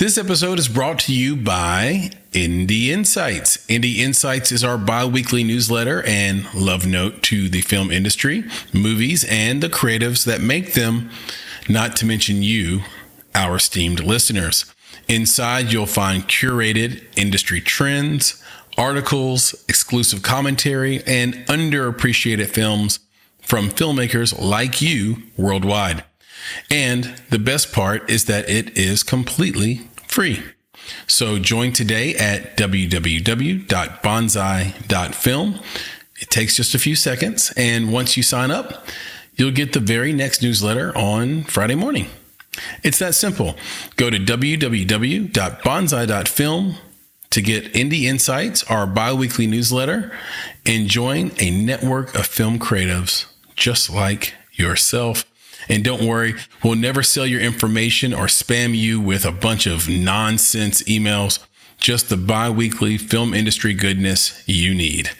This episode is brought to you by Indie Insights. Indie Insights is our bi weekly newsletter and love note to the film industry, movies, and the creatives that make them, not to mention you, our esteemed listeners. Inside, you'll find curated industry trends, articles, exclusive commentary, and underappreciated films from filmmakers like you worldwide. And the best part is that it is completely free. So join today at www.bonsai.film. It takes just a few seconds. And once you sign up, you'll get the very next newsletter on Friday morning. It's that simple. Go to www.bonsai.film to get Indie Insights, our bi weekly newsletter, and join a network of film creatives just like yourself. And don't worry, we'll never sell your information or spam you with a bunch of nonsense emails. Just the bi weekly film industry goodness you need.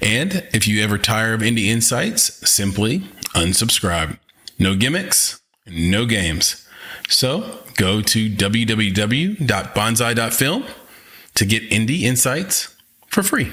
And if you ever tire of Indie Insights, simply unsubscribe. No gimmicks, no games. So go to www.bonsai.film to get Indie Insights for free.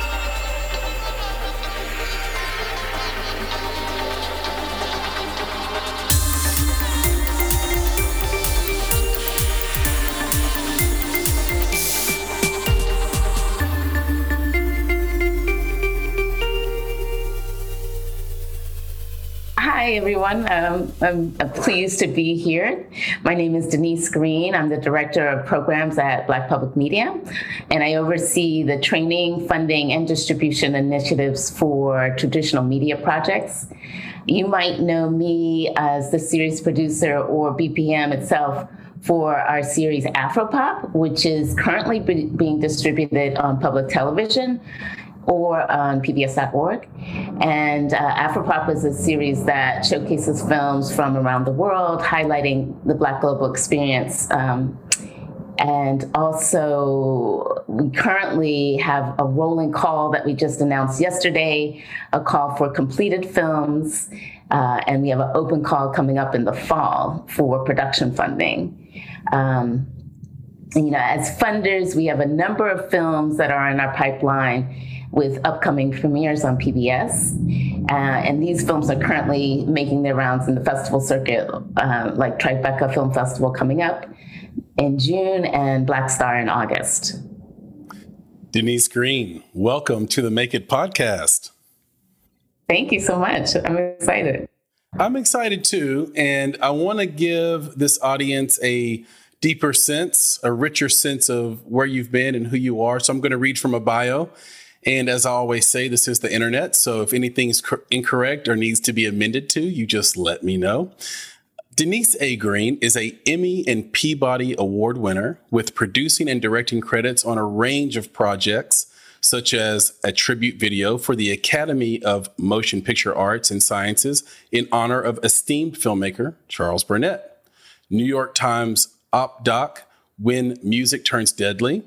Hi, everyone. Um, I'm pleased to be here. My name is Denise Green. I'm the Director of Programs at Black Public Media, and I oversee the training, funding, and distribution initiatives for traditional media projects. You might know me as the series producer or BPM itself for our series Afropop, which is currently be- being distributed on public television or on PBS.org. And uh, Afropop is a series that showcases films from around the world, highlighting the Black global experience. Um, and also, we currently have a rolling call that we just announced yesterday, a call for completed films. Uh, and we have an open call coming up in the fall for production funding. Um, you know, as funders, we have a number of films that are in our pipeline with upcoming premieres on PBS. Uh, and these films are currently making their rounds in the festival circuit, uh, like Tribeca Film Festival coming up in June and Black Star in August. Denise Green, welcome to the Make It podcast. Thank you so much. I'm excited. I'm excited too. And I want to give this audience a deeper sense, a richer sense of where you've been and who you are. So I'm going to read from a bio and as I always say, this is the internet. So if anything's cor- incorrect or needs to be amended to, you just let me know. Denise A. Green is a Emmy and Peabody Award winner with producing and directing credits on a range of projects, such as a tribute video for the Academy of Motion Picture Arts and Sciences in honor of esteemed filmmaker Charles Burnett, New York Times op doc When Music Turns Deadly,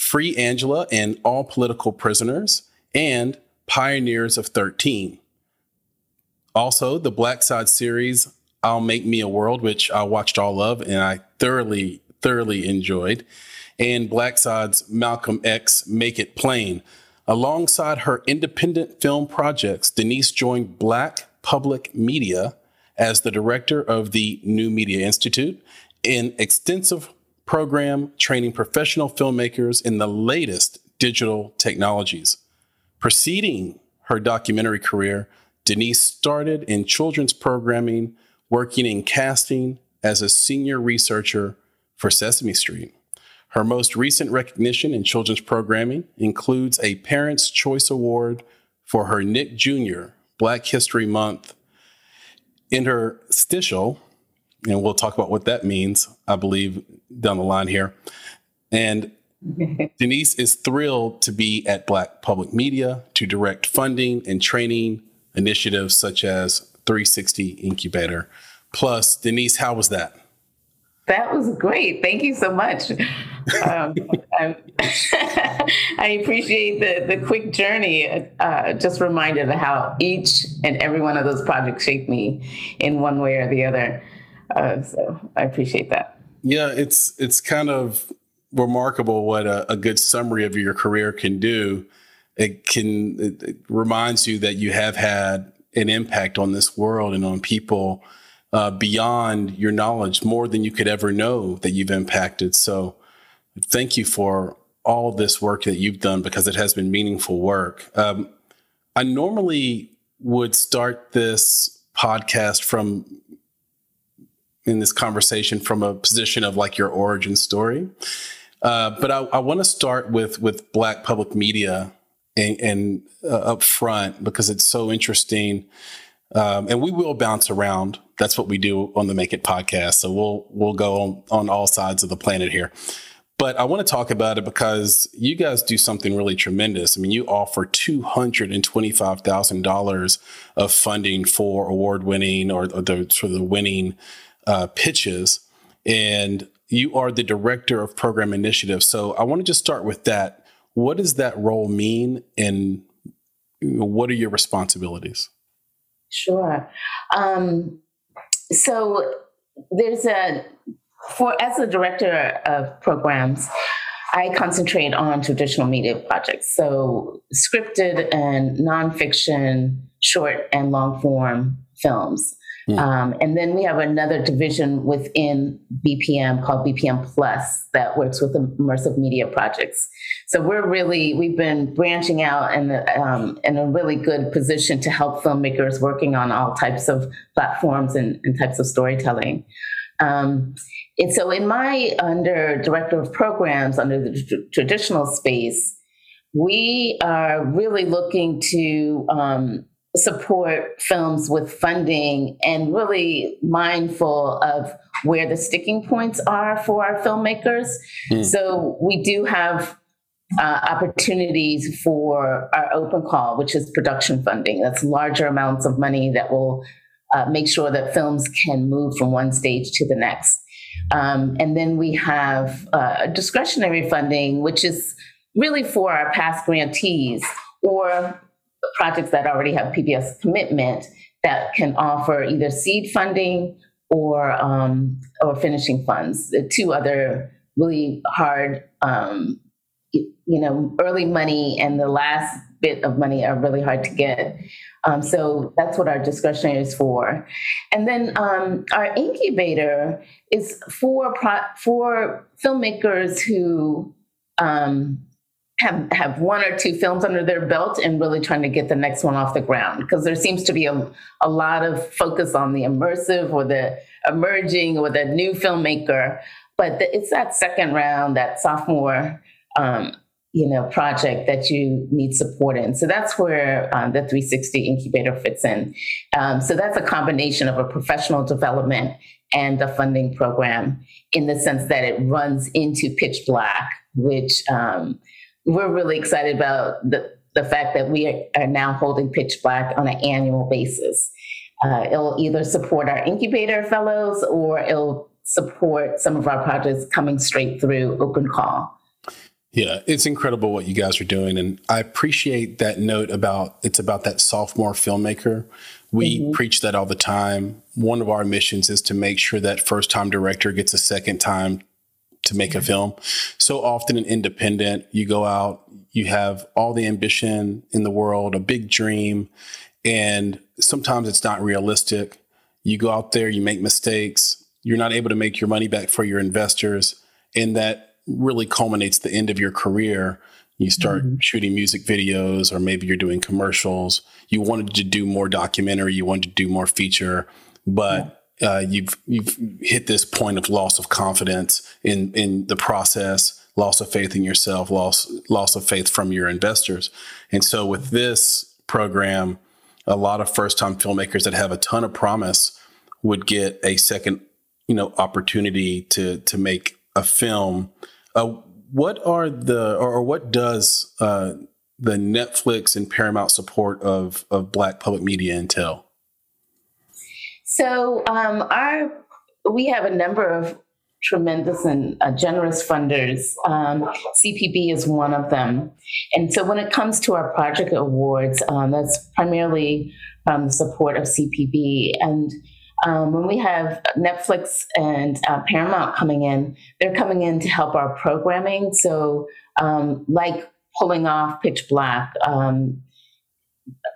Free Angela and All Political Prisoners, and Pioneers of 13. Also, the Blackside series, I'll Make Me a World, which I watched all of and I thoroughly, thoroughly enjoyed, and Blackside's Malcolm X Make It Plain. Alongside her independent film projects, Denise joined Black Public Media as the director of the New Media Institute, an extensive program training professional filmmakers in the latest digital technologies. Preceding her documentary career, Denise started in children's programming, working in casting as a senior researcher for Sesame Street. Her most recent recognition in children's programming includes a Parents' Choice Award for her Nick Jr. Black History Month interstitial and we'll talk about what that means, I believe, down the line here. And Denise is thrilled to be at Black Public Media to direct funding and training initiatives such as 360 Incubator. Plus, Denise, how was that? That was great. Thank you so much. Um, I, I, appreciate the, the quick journey. Uh, just reminded of how each and every one of those projects shaped me in one way or the other. Uh, so I appreciate that. Yeah, it's it's kind of remarkable what a, a good summary of your career can do. It can it, it reminds you that you have had an impact on this world and on people uh, beyond your knowledge, more than you could ever know that you've impacted. So, thank you for all this work that you've done because it has been meaningful work. Um, I normally would start this podcast from in this conversation from a position of like your origin story. Uh, but I, I want to start with with Black Public Media and, and uh, up front because it's so interesting. Um, and we will bounce around. That's what we do on the Make It podcast. So we'll we'll go on, on all sides of the planet here. But I want to talk about it because you guys do something really tremendous. I mean, you offer two hundred and twenty-five thousand dollars of funding for award-winning or, or the sort of the winning uh, pitches, and you are the director of program initiative. So I want to just start with that. What does that role mean, and what are your responsibilities? Sure. Um, so there's a for as a director of programs, I concentrate on traditional media projects, so scripted and nonfiction, short and long form films. Mm. Um, and then we have another division within BPM called BPM Plus that works with immersive media projects. So we're really we've been branching out and um, in a really good position to help filmmakers working on all types of platforms and, and types of storytelling. Um, and so, in my under director of programs under the tr- traditional space, we are really looking to um, support films with funding and really mindful of where the sticking points are for our filmmakers. Mm. So we do have uh, opportunities for our open call, which is production funding. That's larger amounts of money that will uh, make sure that films can move from one stage to the next. Um, and then we have uh, discretionary funding, which is really for our past grantees or projects that already have PBS commitment that can offer either seed funding or um, or finishing funds. The two other really hard, um, you know, early money and the last bit of money are really hard to get. Um, so that's what our discretionary is for. And then um, our incubator is for pro- for filmmakers who um, have have one or two films under their belt and really trying to get the next one off the ground. Because there seems to be a, a lot of focus on the immersive or the emerging or the new filmmaker. But the, it's that second round that sophomore um, you know project that you need support in. So that's where um, the 360 incubator fits in. Um, so that's a combination of a professional development and a funding program in the sense that it runs into pitch black which um, we're really excited about the, the fact that we are now holding Pitch Black on an annual basis. Uh, it'll either support our incubator fellows or it'll support some of our projects coming straight through Open Call. Yeah, it's incredible what you guys are doing. And I appreciate that note about it's about that sophomore filmmaker. We mm-hmm. preach that all the time. One of our missions is to make sure that first time director gets a second time to make a film. So often an independent, you go out, you have all the ambition in the world, a big dream, and sometimes it's not realistic. You go out there, you make mistakes, you're not able to make your money back for your investors, and that really culminates the end of your career. You start mm-hmm. shooting music videos, or maybe you're doing commercials. You wanted to do more documentary, you wanted to do more feature, but yeah uh, you've you've hit this point of loss of confidence in in the process, loss of faith in yourself, loss loss of faith from your investors, and so with this program, a lot of first time filmmakers that have a ton of promise would get a second you know opportunity to to make a film. Uh, what are the or, what does uh, the Netflix and Paramount support of of Black public media entail? So um, our we have a number of tremendous and uh, generous funders. Um, CPB is one of them. And so when it comes to our project awards, um, that's primarily um, the support of CPB. And um, when we have Netflix and uh, Paramount coming in, they're coming in to help our programming. So, um, like pulling off Pitch Black, um,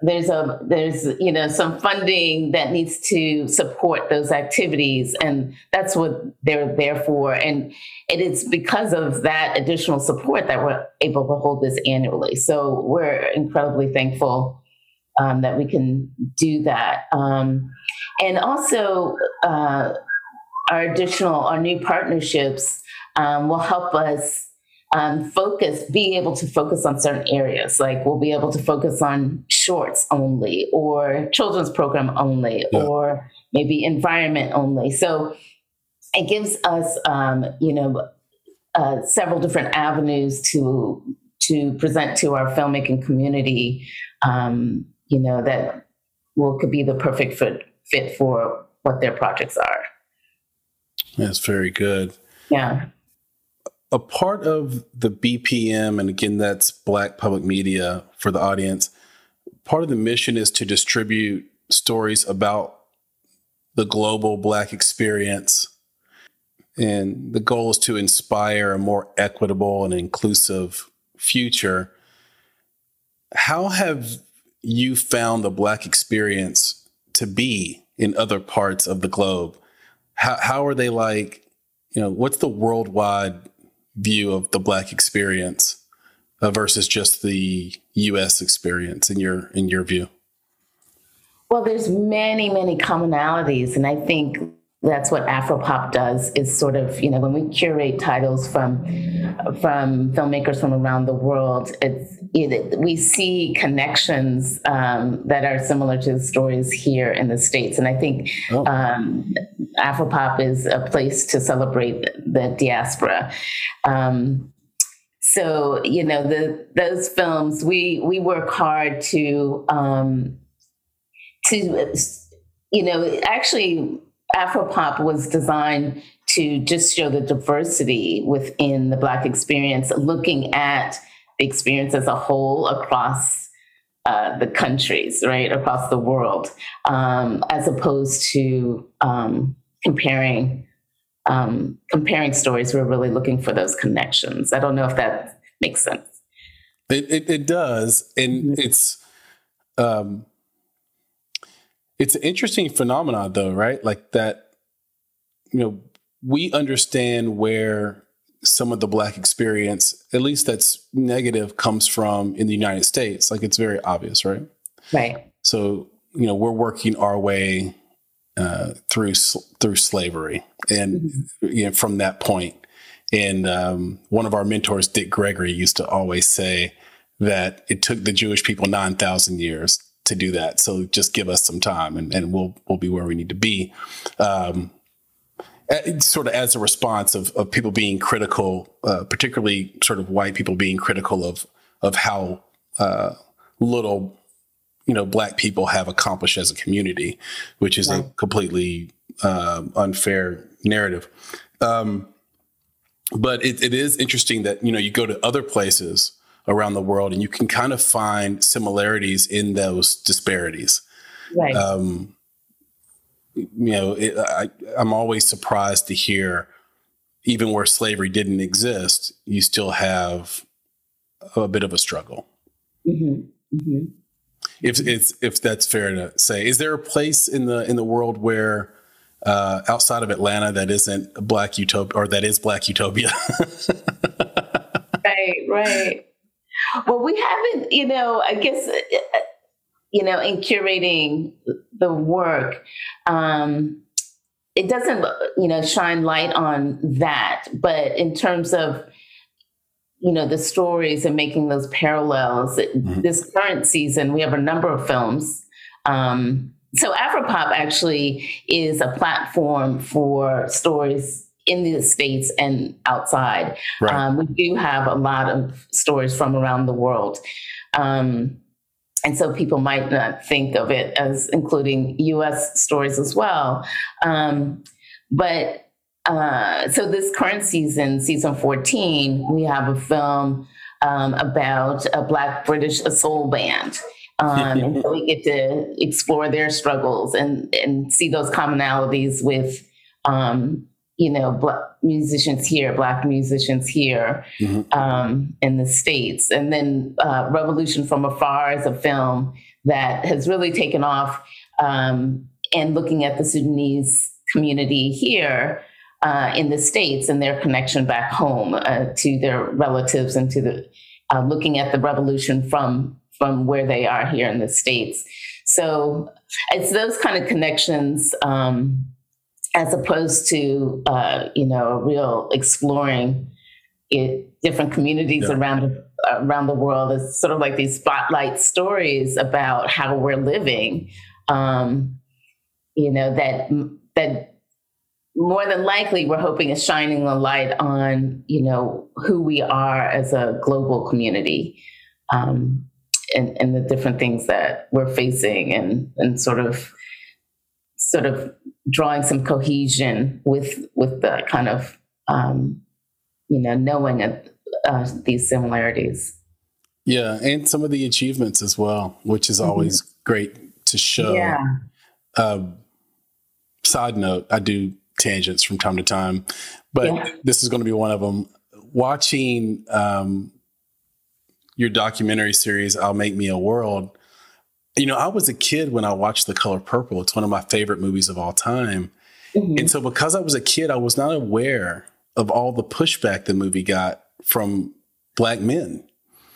there's a there's you know some funding that needs to support those activities and that's what they're there for. And it is because of that additional support that we're able to hold this annually. So we're incredibly thankful um, that we can do that. Um, and also uh, our additional our new partnerships um, will help us um, focus, be able to focus on certain areas. Like we'll be able to focus on shorts only, or children's program only, yeah. or maybe environment only. So it gives us, um, you know, uh, several different avenues to to present to our filmmaking community. Um, you know that will could be the perfect fit fit for what their projects are. That's very good. Yeah a part of the BPM, and again, that's Black Public Media for the audience, part of the mission is to distribute stories about the global Black experience. And the goal is to inspire a more equitable and inclusive future. How have you found the Black experience to be in other parts of the globe? How, how are they like, you know, what's the worldwide view of the black experience uh, versus just the US experience in your in your view? Well, there's many, many commonalities, and I think that's what Afropop does is sort of, you know, when we curate titles from from filmmakers from around the world, it's it, we see connections um, that are similar to the stories here in the states, and I think oh. um, Afropop is a place to celebrate the diaspora. Um, so you know the those films we we work hard to um, to you know actually Afropop was designed to just show the diversity within the Black experience, looking at the experience as a whole across uh, the countries, right, across the world, um, as opposed to um, comparing um, comparing stories. We're really looking for those connections. I don't know if that makes sense. It it, it does, and mm-hmm. it's um, it's an interesting phenomenon, though, right? Like that, you know, we understand where some of the black experience, at least that's negative, comes from in the United States. Like it's very obvious, right? Right. So you know, we're working our way uh, through through slavery, and mm-hmm. you know, from that. And um, one of our mentors, Dick Gregory, used to always say that it took the Jewish people nine thousand years to do that. So just give us some time, and, and we'll we'll be where we need to be. Um, sort of as a response of, of people being critical, uh, particularly sort of white people being critical of of how uh, little you know black people have accomplished as a community, which is a completely uh, unfair narrative. Um, but it, it is interesting that you know you go to other places around the world and you can kind of find similarities in those disparities. Right. Um, you know, it, I, I'm always surprised to hear, even where slavery didn't exist, you still have a bit of a struggle. Mm-hmm. Mm-hmm. If it's if that's fair to say, is there a place in the in the world where uh, outside of Atlanta that isn't Black Utopia or that is Black Utopia? right, right. Well, we haven't, you know, I guess, you know, in curating the work, um, it doesn't, you know, shine light on that. But in terms of, you know, the stories and making those parallels, mm-hmm. this current season, we have a number of films. Um, so Afropop actually is a platform for stories in the states and outside. Right. Um, we do have a lot of stories from around the world. Um, and so people might not think of it as including US stories as well. Um, but uh, so this current season, season 14, we have a film um, about a Black British soul band. Um, and so we get to explore their struggles and, and see those commonalities with, um, you know, black musicians here, Black musicians here mm-hmm. um, in the States. And then uh, Revolution from Afar is a film that has really taken off um, and looking at the Sudanese community here. Uh, in the states and their connection back home uh, to their relatives and to the uh, looking at the revolution from from where they are here in the states. So it's those kind of connections, um, as opposed to uh, you know real exploring it, different communities yeah. around around the world. It's sort of like these spotlight stories about how we're living. Um, you know that that more than likely we're hoping is shining a light on you know who we are as a global community um, and, and the different things that we're facing and and sort of sort of drawing some cohesion with with the kind of um, you know knowing uh, these similarities yeah and some of the achievements as well which is always mm-hmm. great to show yeah. Um, side note i do tangents from time to time, but yeah. this is going to be one of them. Watching um, your documentary series, "I'll Make Me a World," you know, I was a kid when I watched The Color Purple. It's one of my favorite movies of all time, mm-hmm. and so because I was a kid, I was not aware of all the pushback the movie got from black men,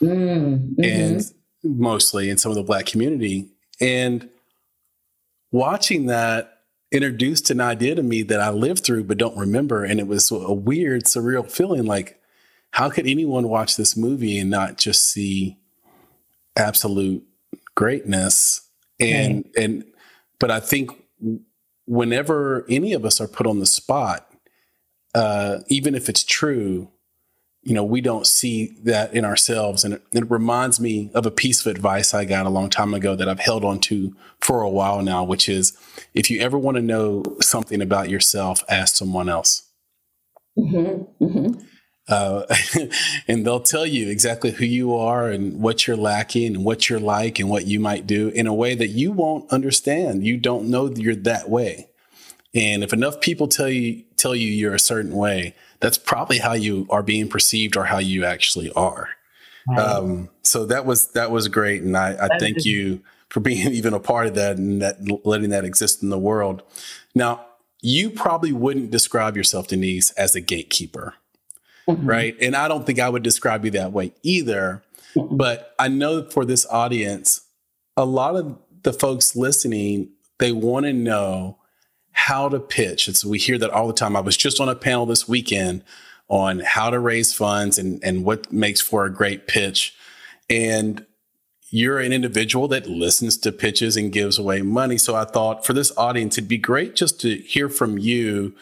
mm-hmm. and mostly in some of the black community, and watching that introduced an idea to me that I lived through but don't remember. And it was a weird, surreal feeling like, how could anyone watch this movie and not just see absolute greatness? And, right. and, but I think whenever any of us are put on the spot, uh, even if it's true, you know, we don't see that in ourselves. And it, it, reminds me of a piece of advice I got a long time ago that I've held on to for a while now, which is if you ever want to know something about yourself, ask someone else. Mm-hmm. Mm-hmm. Uh, and they'll tell you exactly who you are and what you're lacking and what you're like and what you might do in a way that you won't understand. You don't know you're that way. And if enough people tell you tell you you're a certain way, that's probably how you are being perceived or how you actually are. Right. Um, so that was that was great, and I, I thank you for being even a part of that and that letting that exist in the world. Now, you probably wouldn't describe yourself, Denise, as a gatekeeper, mm-hmm. right? And I don't think I would describe you that way either. Mm-hmm. But I know for this audience, a lot of the folks listening, they want to know how to pitch. And so we hear that all the time. I was just on a panel this weekend on how to raise funds and, and what makes for a great pitch. And you're an individual that listens to pitches and gives away money. So I thought for this audience, it'd be great just to hear from you.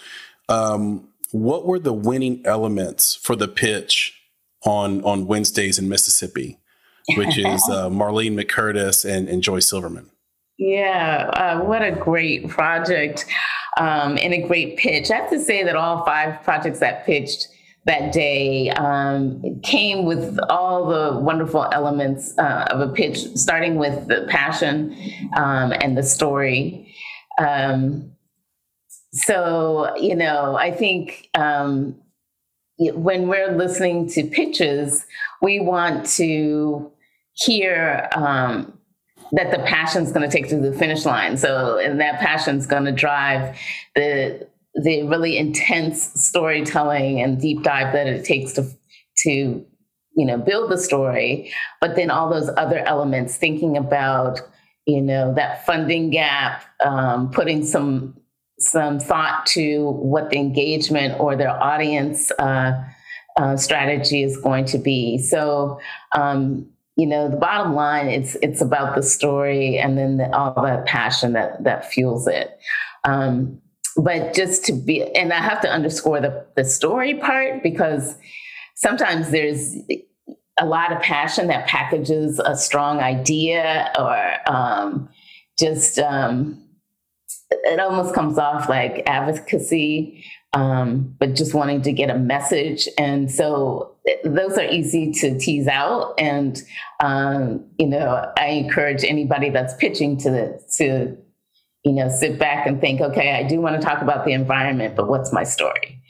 Um, what were the winning elements for the pitch on on Wednesdays in Mississippi, which is uh, Marlene McCurtis and, and Joy Silverman? Yeah, uh, what a great project um, and a great pitch. I have to say that all five projects that pitched that day um, came with all the wonderful elements uh, of a pitch, starting with the passion um, and the story. Um, so, you know, I think um, when we're listening to pitches, we want to hear um, that the passion's going to take to the finish line. So, and that passion's going to drive the the really intense storytelling and deep dive that it takes to to you know build the story. But then all those other elements, thinking about you know that funding gap, um, putting some some thought to what the engagement or their audience uh, uh, strategy is going to be. So. Um, you know the bottom line it's it's about the story and then the, all that passion that that fuels it um, but just to be, and I have to underscore the, the story part because sometimes there's a lot of passion that packages a strong idea or um, just, um, it almost comes off like advocacy, um, but just wanting to get a message. And so those are easy to tease out. And, um, you know, I encourage anybody that's pitching to, to you know, sit back and think, okay, I do want to talk about the environment, but what's my story?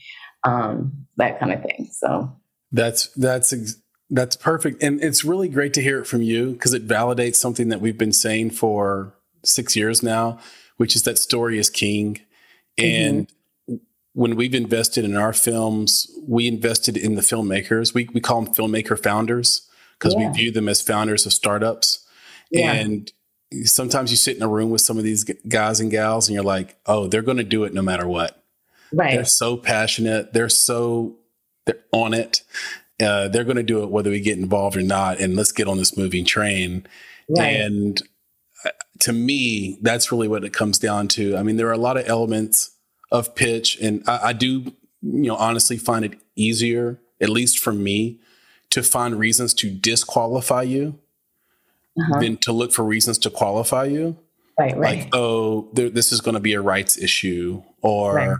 Um, that kind of thing. So that's that's ex- that's perfect, and it's really great to hear it from you because it validates something that we've been saying for six years now, which is that story is king, and. Mm-hmm. When we've invested in our films, we invested in the filmmakers. We, we call them filmmaker founders because yeah. we view them as founders of startups. Yeah. And sometimes you sit in a room with some of these guys and gals and you're like, oh, they're going to do it no matter what. Right. They're so passionate. They're so they're on it. Uh, they're going to do it whether we get involved or not. And let's get on this moving train. Right. And to me, that's really what it comes down to. I mean, there are a lot of elements of pitch, and I, I do, you know, honestly find it easier, at least for me, to find reasons to disqualify you uh-huh. than to look for reasons to qualify you. Right, right. Like, oh, this is going to be a rights issue, or right.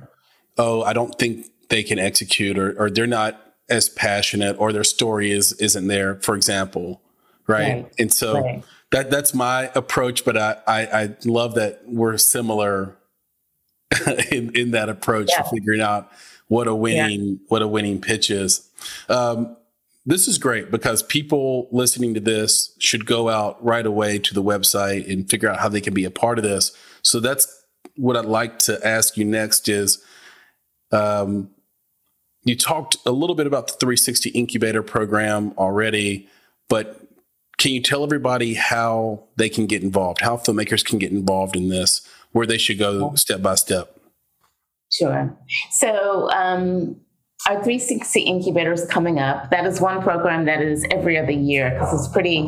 oh, I don't think they can execute, or or they're not as passionate, or their story is isn't there. For example, right? right. And so right. That that's my approach. But I, I I love that we're similar in in that approach yeah. for figuring out what a winning yeah. what a winning pitch is. Um, this is great because people listening to this should go out right away to the website and figure out how they can be a part of this. So that's what I'd like to ask you next is um, you talked a little bit about the 360 incubator program already, but can you tell everybody how they can get involved, how filmmakers can get involved in this, where they should go step by step? Sure. So, um, our 360 incubator is coming up. That is one program that is every other year because it's pretty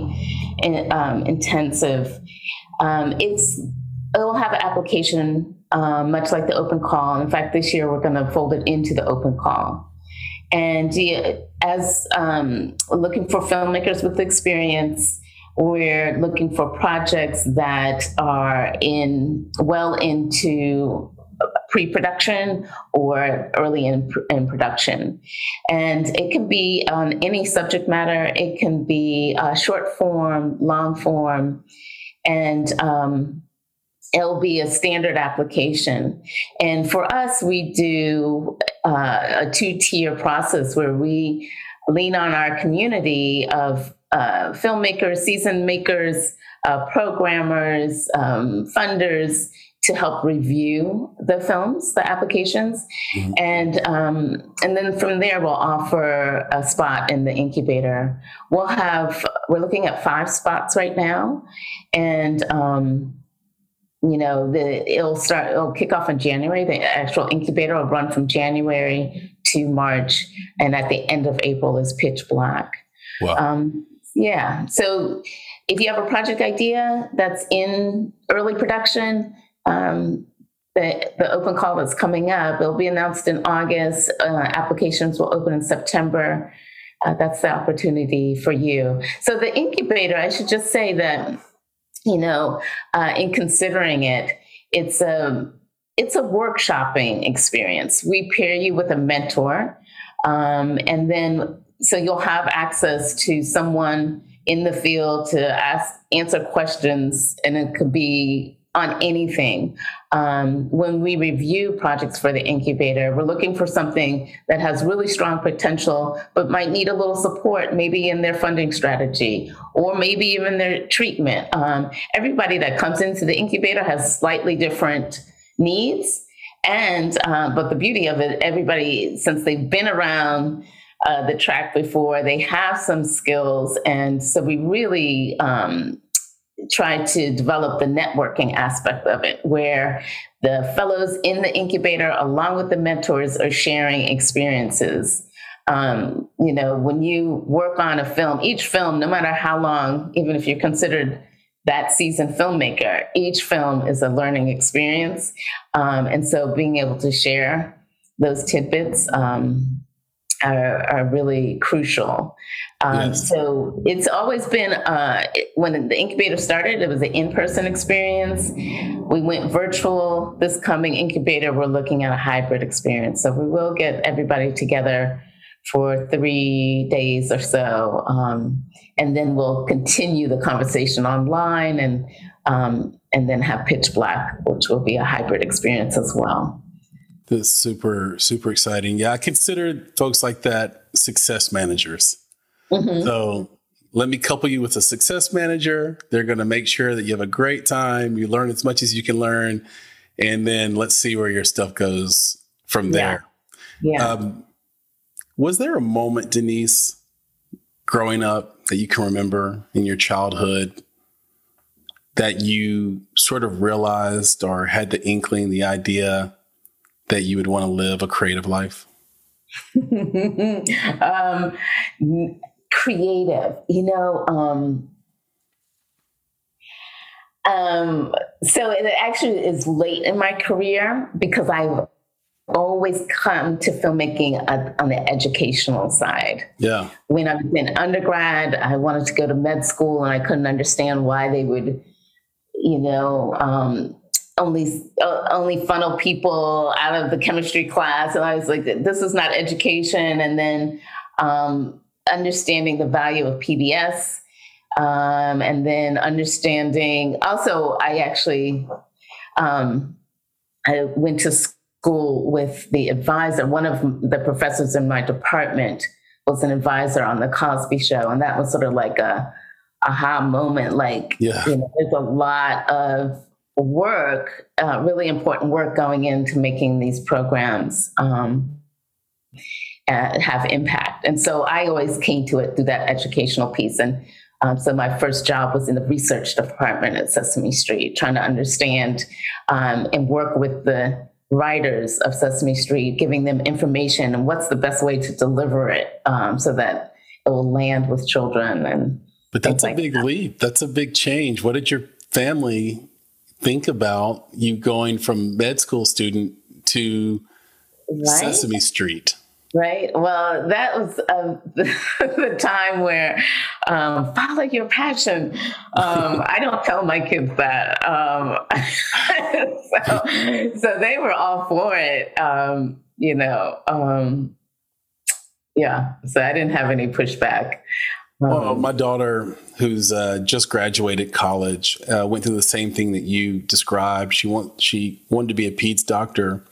um, intensive. Um, it's it will have an application um, much like the open call. In fact, this year we're going to fold it into the open call. And as um, looking for filmmakers with experience, we're looking for projects that are in well into pre-production or early in, in production. And it can be on any subject matter. It can be uh, short form long form. And um, it'll be a standard application and for us we do uh, a two-tier process where we lean on our community of uh, filmmakers season makers uh, programmers um, funders to help review the films, the applications, mm-hmm. and um, and then from there we'll offer a spot in the incubator. We'll have we're looking at five spots right now, and um, you know the it'll start it'll kick off in January. The actual incubator will run from January to March, and at the end of April is pitch black. Wow. Um, yeah. So if you have a project idea that's in early production um, the, the open call that's coming up. It'll be announced in August. Uh, applications will open in September. Uh, that's the opportunity for you. So the incubator, I should just say that, you know, uh, in considering it, it's a it's a workshopping experience. We pair you with a mentor, um, and then so you'll have access to someone in the field to ask answer questions, and it could be on anything. Um, when we review projects for the incubator, we're looking for something that has really strong potential, but might need a little support, maybe in their funding strategy or maybe even their treatment. Um, everybody that comes into the incubator has slightly different needs. And, uh, but the beauty of it, everybody, since they've been around, uh, the track before. They have some skills, and so we really um, try to develop the networking aspect of it, where the fellows in the incubator, along with the mentors, are sharing experiences. Um, you know, when you work on a film, each film, no matter how long, even if you're considered that seasoned filmmaker. Each film is a learning experience. Um, and so being able to share those tidbits um, are, are, really crucial. Um, yes. So it's always been, uh, when the incubator started, it was an in person experience. We went virtual. This coming incubator, we're looking at a hybrid experience. So we will get everybody together for three days or so. Um, and then we'll continue the conversation online and um, and then have pitch black, which will be a hybrid experience as well. That's super, super exciting. Yeah, I consider folks like that success managers. Mm-hmm. So let me couple you with a success manager. They're going to make sure that you have a great time, you learn as much as you can learn, and then let's see where your stuff goes from there. Yeah. yeah. Um, was there a moment, Denise, growing up that you can remember in your childhood that you sort of realized or had the inkling, the idea that you would want to live a creative life? um, creative, you know. Um, um, so it actually is late in my career because I've always come to filmmaking on the educational side. Yeah. When I was in undergrad, I wanted to go to med school and I couldn't understand why they would, you know, um, only uh, only funnel people out of the chemistry class. And I was like, this is not education. And then um, understanding the value of PBS. Um, and then understanding also, I actually um, I went to school with the advisor. One of the professors in my department was an advisor on the Cosby Show, and that was sort of like a aha moment. Like, yeah. you know, there's a lot of work, uh, really important work going into making these programs um, uh, have impact. And so I always came to it through that educational piece. And um, so my first job was in the research department at Sesame Street, trying to understand um, and work with the writers of Sesame Street, giving them information and what's the best way to deliver it um, so that it will land with children. And but that's a like big that. leap. That's a big change. What did your family think about you going from med school student to right? Sesame Street? Right. Well, that was uh, the time where um, follow your passion. Um, I don't tell my kids that. Um, so, so, they were all for it. Um, you know. Um, yeah. So I didn't have any pushback. Well, my daughter, who's uh, just graduated college, uh, went through the same thing that you described. She want she wanted to be a peds doctor,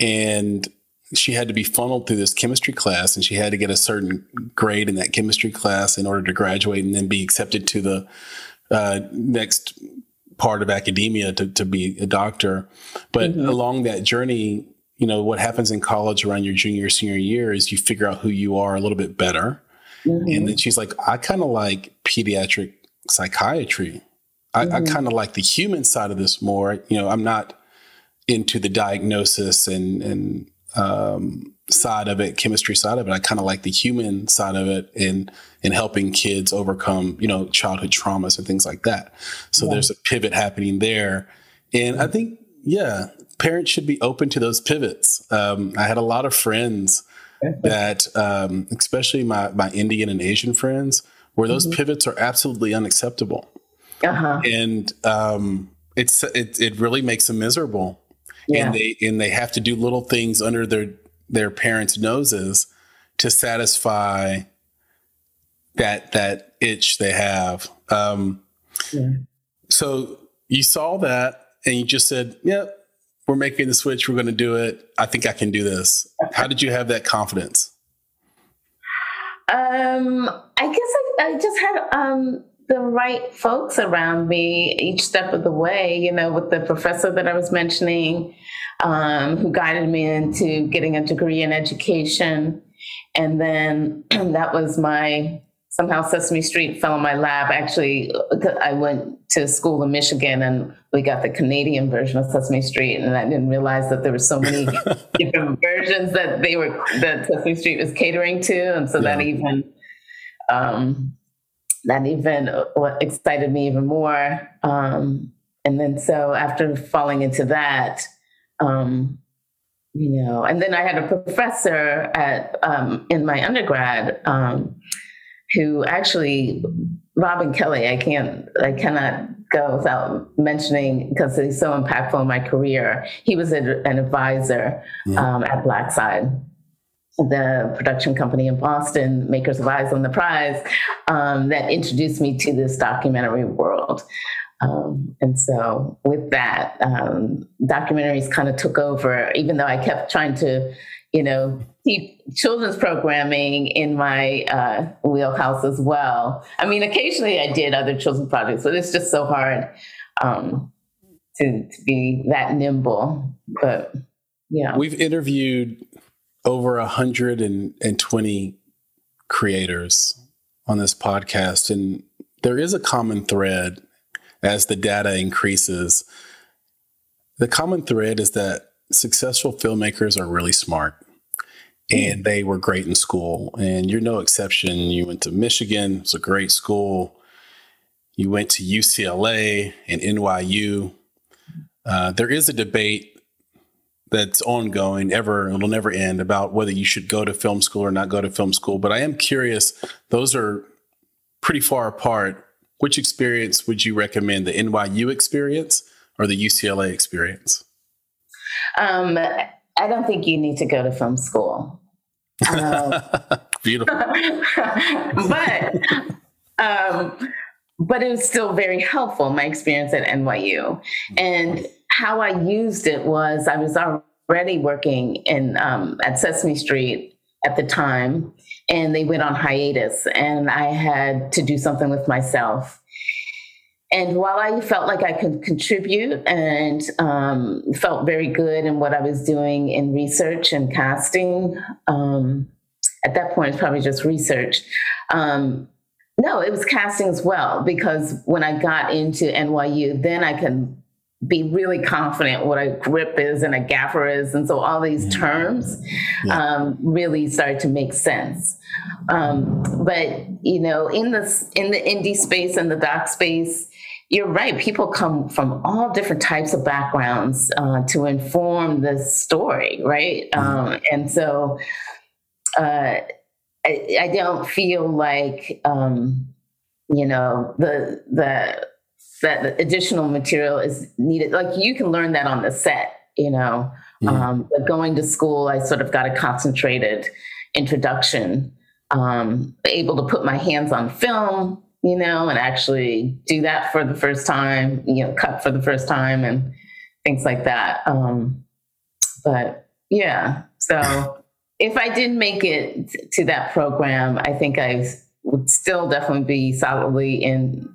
and she had to be funneled through this chemistry class and she had to get a certain grade in that chemistry class in order to graduate and then be accepted to the uh, next part of academia to, to be a doctor. But mm-hmm. along that journey, you know, what happens in college around your junior, senior year is you figure out who you are a little bit better. Mm-hmm. And then she's like, I kind of like pediatric psychiatry. I, mm-hmm. I kind of like the human side of this more. You know, I'm not into the diagnosis and, and um, side of it, chemistry side of it. I kind of like the human side of it in in helping kids overcome, you know, childhood traumas and things like that. So yeah. there's a pivot happening there, and I think yeah, parents should be open to those pivots. Um, I had a lot of friends that, um, especially my my Indian and Asian friends, where those mm-hmm. pivots are absolutely unacceptable, uh-huh. and um, it's it it really makes them miserable yeah. and they and they have to do little things under their their parents' noses to satisfy that that itch they have. Um, yeah. So you saw that and you just said, "Yep, we're making the switch. We're going to do it. I think I can do this." How did you have that confidence? Um, I guess I, I just had um, the right folks around me each step of the way, you know, with the professor that I was mentioning, um, who guided me into getting a degree in education. And then that was my somehow Sesame Street fell in my lap. Actually, I went to school in Michigan and we got the Canadian version of Sesame Street, and I didn't realize that there were so many different versions that they were that Sesame Street was catering to, and so yeah. that even um, that even what excited me even more. Um, and then so after falling into that, um, you know, and then I had a professor at um, in my undergrad um, who actually Robin Kelley. I can't, I cannot go without mentioning because he's so impactful in my career. He was a, an advisor mm-hmm. um, at Blackside the production company in Boston, Makers of Eyes on the Prize, um, that introduced me to this documentary world. Um, and so, with that, um, documentaries kind of took over, even though I kept trying to, you know, keep children's programming in my uh, wheelhouse as well. I mean, occasionally I did other children's projects, but it's just so hard um, to, to be that nimble. But yeah. We've interviewed over 120 creators on this podcast, and there is a common thread as the data increases. The common thread is that successful filmmakers are really smart and they were great in school. And you're no exception. You went to Michigan, it's a great school. You went to UCLA and NYU. Uh, there is a debate that's ongoing ever it'll never end about whether you should go to film school or not go to film school. But i am curious those are pretty far apart. Which experience would you recommend the nyu experience or the ucla experience? Um, i don't think you need to go to film school. Um, beautiful. but um, but it was still very helpful my experience at nyu and how I used it was I was already working in um, at Sesame Street at the time, and they went on hiatus, and I had to do something with myself. And while I felt like I could contribute and um, felt very good in what I was doing in research and casting, um, at that point it's probably just research. Um, no, it was casting as well because when I got into NYU, then I can be really confident what a grip is and a gaffer is. And so all these mm-hmm. terms yeah. um, really started to make sense. Um, but, you know, in the, in the indie space and the doc space, you're right. People come from all different types of backgrounds uh, to inform the story, right? Mm-hmm. Um, and so uh, I, I, don't feel like, um, you know, the, the, that additional material is needed. Like you can learn that on the set, you know. Mm. Um, but going to school, I sort of got a concentrated introduction, um, able to put my hands on film, you know, and actually do that for the first time, you know, cut for the first time and things like that. Um, but yeah, so if I didn't make it to that program, I think I would still definitely be solidly in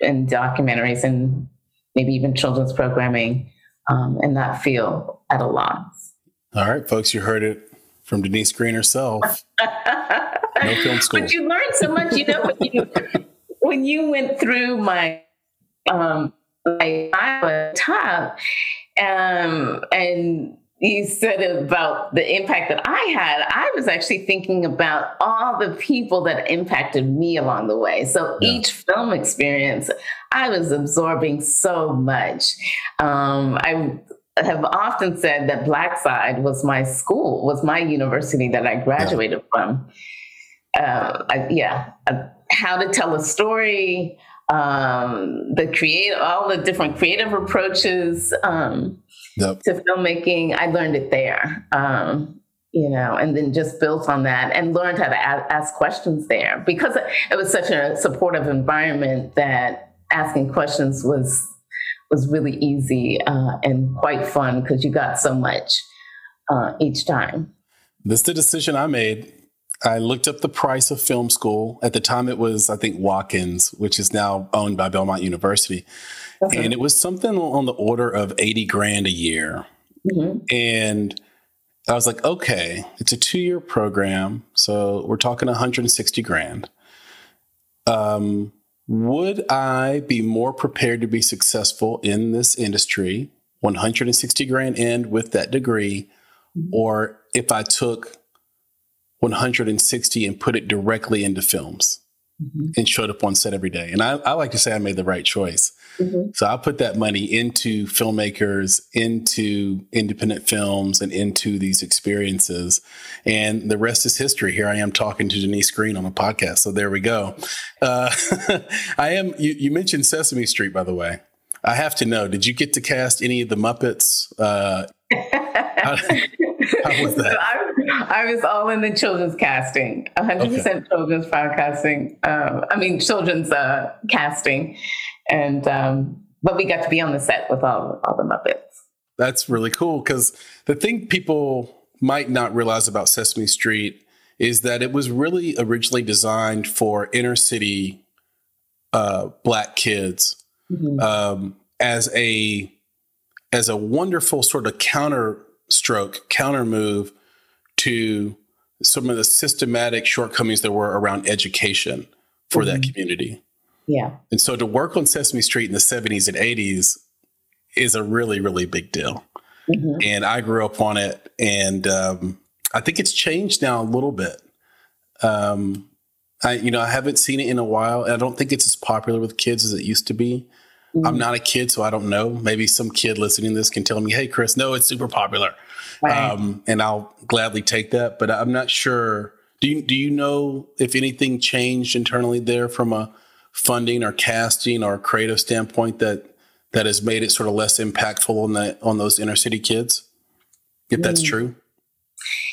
in documentaries and maybe even children's programming um, in that field at a loss. All right, folks, you heard it from Denise Greene herself. no film school. But you learned so much, you know, when you, when you went through my um, my Iowa top, um, and you said about the impact that I had, I was actually thinking about all the people that impacted me along the way. So yeah. each film experience, I was absorbing so much. Um, I have often said that Blackside was my school, was my university that I graduated yeah. from. Uh, I, yeah, uh, how to tell a story, um, the create all the different creative approaches. Um, yep. to filmmaking. I learned it there, um, you know, and then just built on that and learned how to a- ask questions there because it was such a supportive environment that asking questions was was really easy uh, and quite fun because you got so much uh, each time. This is the decision I made. I looked up the price of film school. At the time, it was, I think, Watkins, which is now owned by Belmont University. Okay. And it was something on the order of 80 grand a year. Mm-hmm. And I was like, okay, it's a two year program. So we're talking 160 grand. Um, would I be more prepared to be successful in this industry, 160 grand in with that degree, mm-hmm. or if I took 160 and put it directly into films? mm-hmm. and showed up on set every day. And I, I like to say I made the right choice. Mm-hmm. So I put that money into filmmakers, into independent films, and into these experiences. And the rest is history. Here I am talking to Denise Greene on a podcast. So there we go. Uh, I am. You, you, mentioned Sesame Street, by the way. I have to know. Did you get to cast any of the Muppets? Uh, how, how was that? I, I, was all in the children's casting, 100% okay. children's podcasting. Uh, I mean, children's uh, casting and um, but we got to be on the set with all all the Muppets. That's really cool because the thing people might not realize about Sesame Street is that it was really originally designed for inner city uh, black kids mm-hmm. um, as a as a wonderful sort of counter stroke, counter move to some of the systematic shortcomings there were around education for mm-hmm. that community. Yeah. And so to work on Sesame Street in the 70s and 80s is a really, really big deal. Mm-hmm. And I grew up on it. And um, I think it's changed now a little bit. Um, I, you know, I haven't seen it in a while. And I don't think it's as popular with kids as it used to be. Mm-hmm. I'm not a kid, so I don't know. Maybe some kid listening to this can tell me, hey, Chris, no, it's super popular. Right. Um, and I'll gladly take that. But I'm not sure. Do you, do you know if anything changed internally there from a funding or casting or creative standpoint that that has made it sort of less impactful on the on those inner city kids if that's mm. true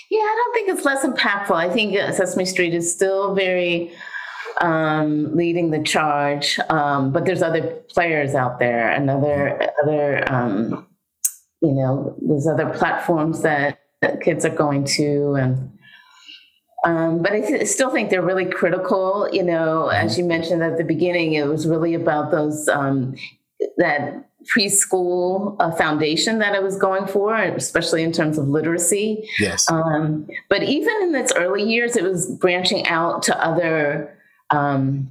yeah i don't think it's less impactful i think sesame street is still very um, leading the charge um, but there's other players out there and other other um, you know there's other platforms that, that kids are going to and um, but I th- still think they're really critical. You know, as you mentioned at the beginning, it was really about those um, that preschool uh, foundation that I was going for, especially in terms of literacy. Yes. Um, but even in its early years, it was branching out to other um,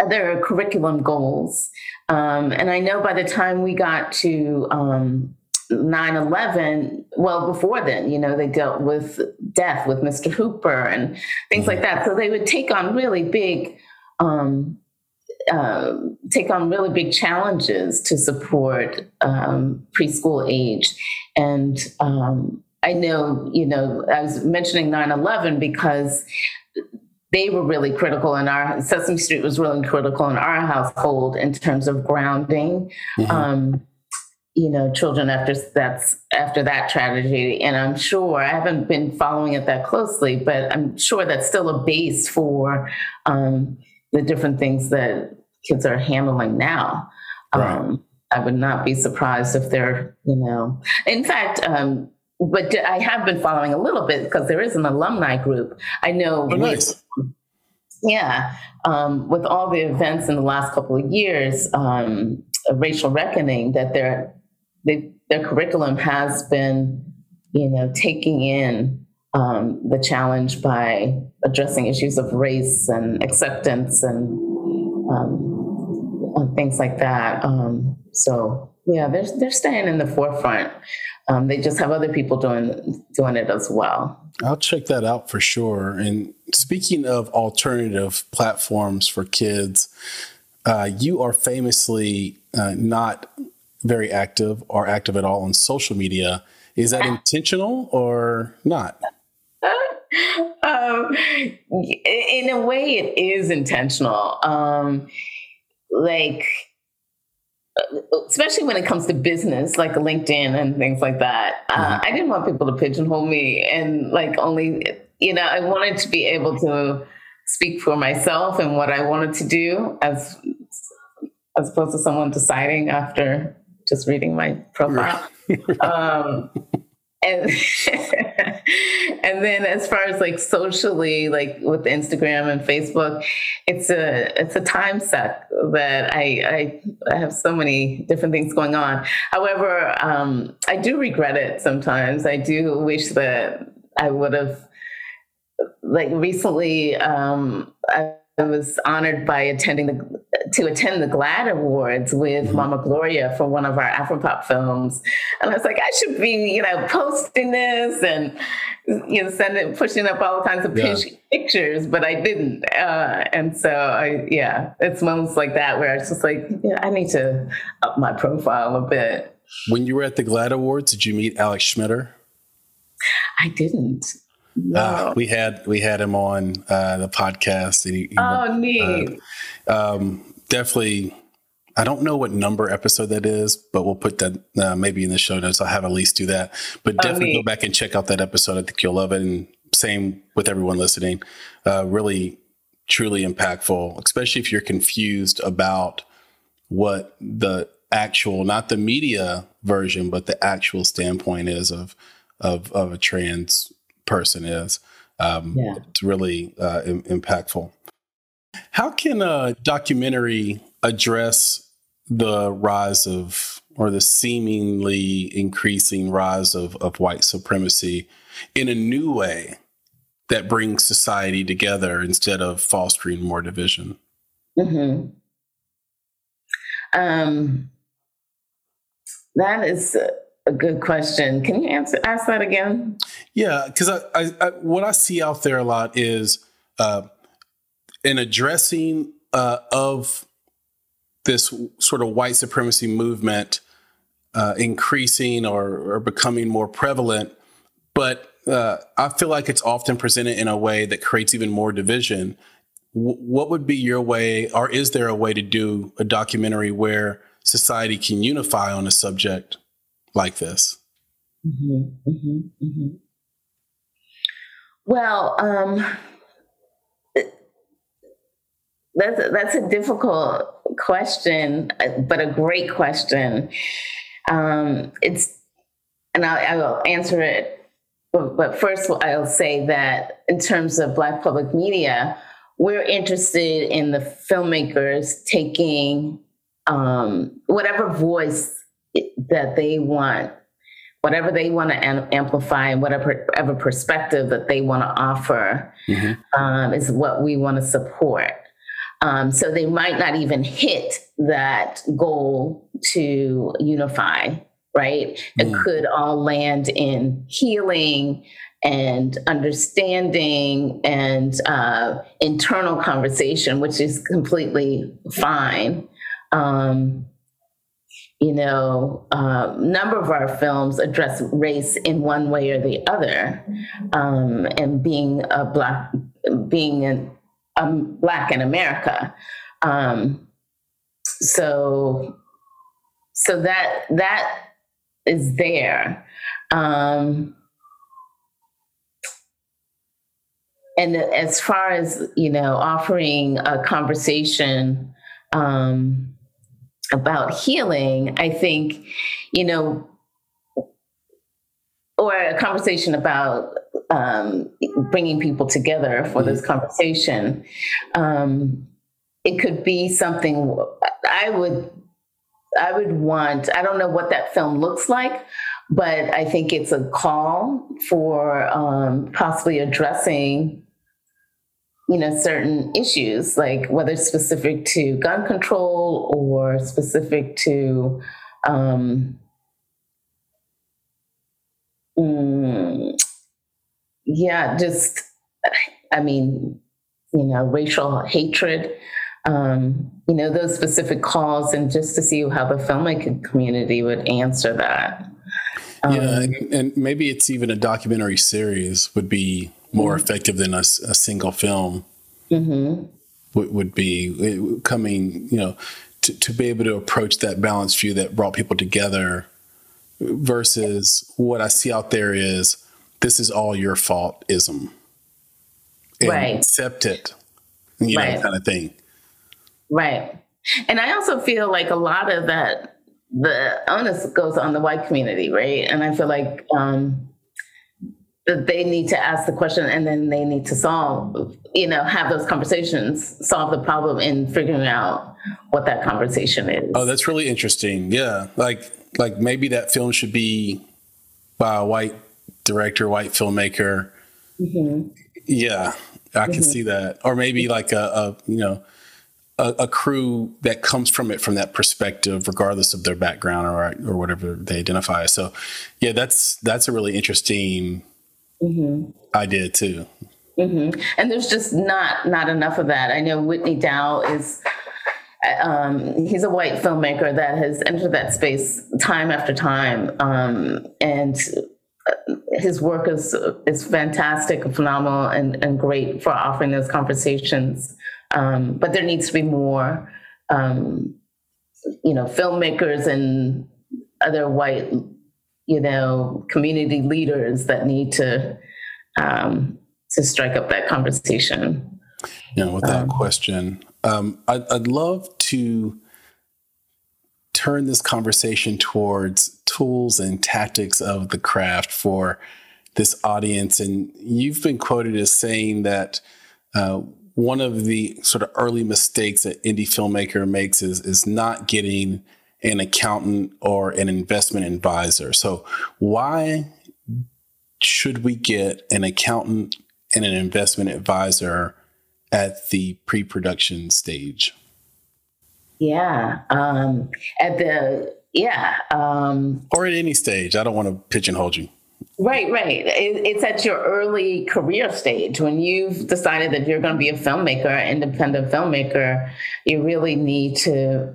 other curriculum goals. Um, and I know by the time we got to um, 9-11 well before then you know they dealt with death with mr hooper and things like that. So they would take on really big um, uh, take on really big challenges to support um, preschool age. And um, i know you know i was mentioning 9-11 because they were really critical in our sesame street was really critical in our household in terms of grounding. Mm-hmm. Um, you know children after that's after that tragedy and i'm sure i haven't been following it that closely but i'm sure that's still a base for um, the different things that kids are handling now right. um, i would not be surprised if they're you know in fact um, but i have been following a little bit because there is an alumni group i know oh, nice. yeah um, with all the events in the last couple of years um, racial reckoning that there their curriculum has been, you know, taking in um, the challenge by addressing issues of race and acceptance and um, things like that. Um, so yeah, they're they're staying in the forefront. Um, they just have other people doing doing it as well. I'll check that out for sure. And speaking of alternative platforms for kids, uh, you are famously uh, not very active or active at all on social media. Is that intentional or not? um, in a way, it is intentional. Um, like, especially when it comes to business, like LinkedIn and things like that. Uh, mm-hmm. Uh, I didn't want people to pigeonhole me and like only, you know, I wanted to be able to speak for myself and what I wanted to do as as opposed to someone deciding after just reading my profile. um, and and then as far as like socially, like with Instagram and Facebook, it's a it's a time suck that I I, I have so many different things going on. However, um, I do regret it sometimes. I do wish that I would have like recently. Um, I, I was honored by attending the to attend the GLAAD Awards with mm-hmm. Mama Gloria for one of our Afropop films, and I was like, I should be, you know, posting this and you know, sending, pushing up all kinds of yeah. pictures, but I didn't. Uh, and so I, yeah, it's moments like that where I was just like, yeah, I need to up my profile a bit. When you were at the GLAAD Awards, did you meet Alex Schmider? I didn't. No. Uh, we had we had him on uh, the podcast. And he, he oh, neat. Uh, um, definitely. I don't know what number episode that is, but we'll put that uh, maybe in the show notes. I'll have Elise do that. But oh, definitely go back and check out that episode. I think you'll love it. And same with everyone listening. Uh, really, truly impactful, especially if you're confused about what the actual, not the media version, but the actual standpoint is of of, of a trans person is. Um, yeah. It's really uh, Im- impactful. How can a documentary address the rise of, or the seemingly increasing rise of, of white supremacy in a new way that brings society together instead of fostering more division? Mm-hmm. Um, that is a good question. Can you answer ask that again? Yeah, because I, I, I, what I see out there a lot is uh, an addressing uh, of this sort of white supremacy movement uh, increasing or, or, becoming more prevalent, but uh, I feel like it's often presented in a way that creates even more division. W- what would be your way, or is there a way to do a documentary where society can unify on a subject like this? Mm-hmm, mm-hmm, mm-hmm. Well, um, that's that's a difficult question, but a great question. Um, it's, and I, I will answer it. But, but first, I'll say that in terms of Black public media, we're interested in the filmmakers taking um, whatever voice that they want, whatever they want to am- amplify and whatever, whatever perspective that they want to offer mm-hmm. um, is what we want to support. Um, so they might not even hit that goal to unify, right? Mm. It could all land in healing and understanding and uh, internal conversation, which is completely fine. Um, you know, a um, number of our films address race in one way or the other, um, and being a black, being a black in America. Um, so, so that that is there. Um, and as far as you know, offering a conversation. Um, about healing, I think, you know, or a conversation about um, bringing people together for this mm-hmm. conversation. Um, it could be something I would I would want. I don't know what that film looks like, but I think it's a call for um, possibly addressing you know certain issues like whether specific to gun control or specific to um, mm, yeah just i mean you know racial hatred um, you know those specific calls and just to see how the filmmaking community would answer that. Um, yeah and, and maybe it's even a documentary series would be more effective than a, a single film mm-hmm. would, would be coming, you know, to, to be able to approach that balanced view that brought people together versus what I see out there is this is all your fault ism. And right. accept it, you right. know, kind of thing. Right. And I also feel like a lot of that the onus goes on the white community, right? And I feel like um, they need to ask the question and then they need to solve you know have those conversations solve the problem in figuring out what that conversation is oh that's really interesting yeah like like maybe that film should be by a white director white filmmaker mm-hmm. yeah i can mm-hmm. see that or maybe like a, a, you know a, a, crew that comes from it from that perspective, regardless of their background or or whatever they identify. So, yeah, that's that's a really interesting mm-hmm. idea too. Mm-hmm. And there's just not not enough of that. I know Whitney Dow is. Um, he's a white filmmaker that has entered that space time after time, um, and uh, his work is is fantastic, phenomenal, and, and great for offering those conversations. Um, but there needs to be more, um, you know, filmmakers and other white, you know, community leaders that need to um, to strike up that conversation. Yeah, without um, question. Um, I'd, I'd love to turn this conversation towards tools and tactics of the craft for this audience. And you've been quoted as saying that uh, one of the sort of early mistakes that indie filmmaker makes is is not getting an accountant or an investment advisor. So why should we get an accountant and an investment advisor at the pre-production stage? Yeah, um, at the yeah, um, or at any stage. I don't want to pigeonhole you. Right, right. It's at your early career stage when you've decided that you're going to be a filmmaker, independent filmmaker. You really need to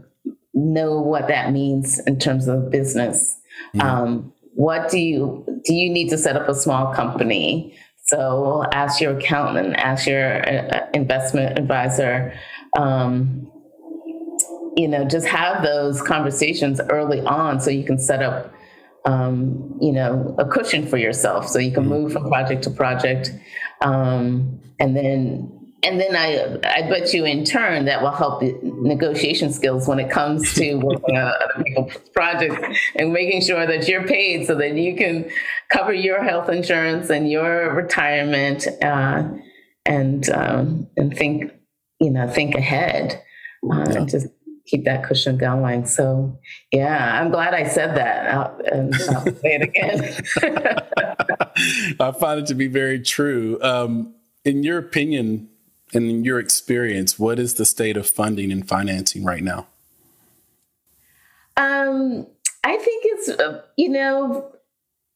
know what that means in terms of business. Mm-hmm. Um, what do you do? You need to set up a small company. So ask your accountant, ask your uh, investment advisor. Um, you know, just have those conversations early on so you can set up um, you know, a cushion for yourself so you can move from project to project. Um, and then and then I, I bet you in turn that will help negotiation skills when it comes to working on other people's projects and making sure that you're paid so that you can cover your health insurance and your retirement uh, and um, and think you know think ahead uh, yeah. just keep that cushion going. So, yeah, I'm glad I said that. I'll, and I'll say it again. I find it to be very true. Um, in your opinion and in your experience, what is the state of funding and financing right now? Um, I think it's uh, you know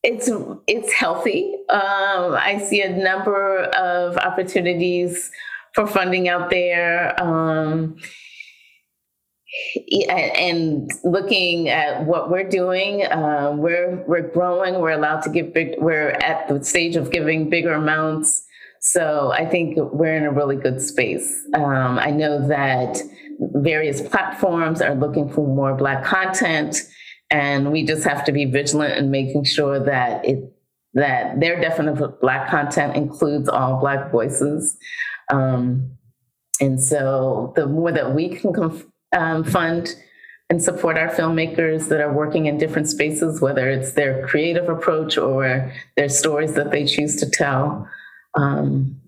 it's it's healthy. Um, I see a number of opportunities for funding out there. Um, and looking at what we're doing, uh, we're we're growing. We're allowed to give big. We're at the stage of giving bigger amounts. So I think we're in a really good space. Um, I know that various platforms are looking for more Black content, and we just have to be vigilant in making sure that it that their definition of Black content includes all Black voices. Um, and so the more that we can conf- um, fund and support our filmmakers that are working in different spaces, whether it's their creative approach or their stories that they choose to tell. Um,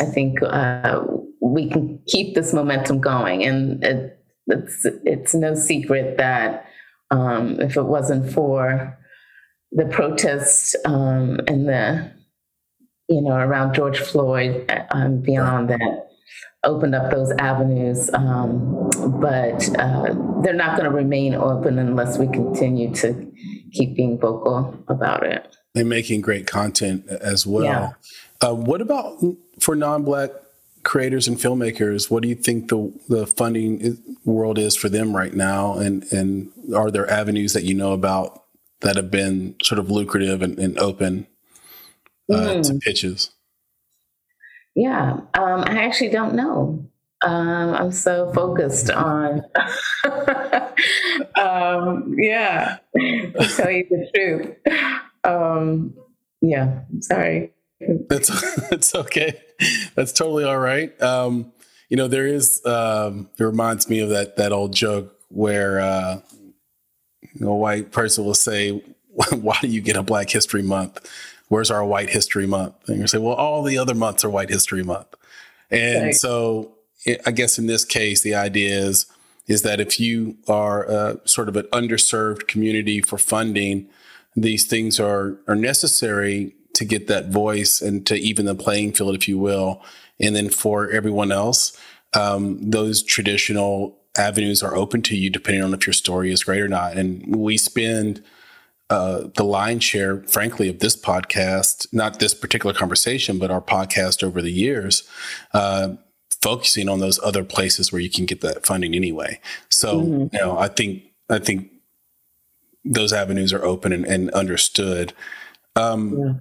I think uh, we can keep this momentum going, and it, it's it's no secret that um, if it wasn't for the protests um, and the you know around George Floyd, um, beyond that, opened up those avenues, um, but uh, they're not going to remain open unless we continue to keep being vocal about it. And making great content as well. Yeah. Uh, what about for non-black creators and filmmakers? What do you think the the funding world is for them right now? And and are there avenues that you know about that have been sort of lucrative and, and open uh, mm. to pitches? Yeah, um, I actually don't know. Um, I'm so focused on, um, yeah, to tell you the truth. Um, yeah, sorry. That's that's okay. That's totally all right. Um, you know, there is. Um, it reminds me of that that old joke where uh, a white person will say, "Why do you get a Black History Month?" where's our White History Month? And you say, well, all the other months are White History Month. And right. so I guess in this case, the idea is, is that if you are a, sort of an underserved community for funding, these things are, are necessary to get that voice and to even the playing field, if you will. And then for everyone else, um, those traditional avenues are open to you depending on if your story is great or not. And we spend uh, the line share, frankly, of this podcast, not this particular conversation, but our podcast over the years, uh, focusing on those other places where you can get that funding anyway. So, mm-hmm. you know, I think I think those avenues are open and, and understood. Um, yeah.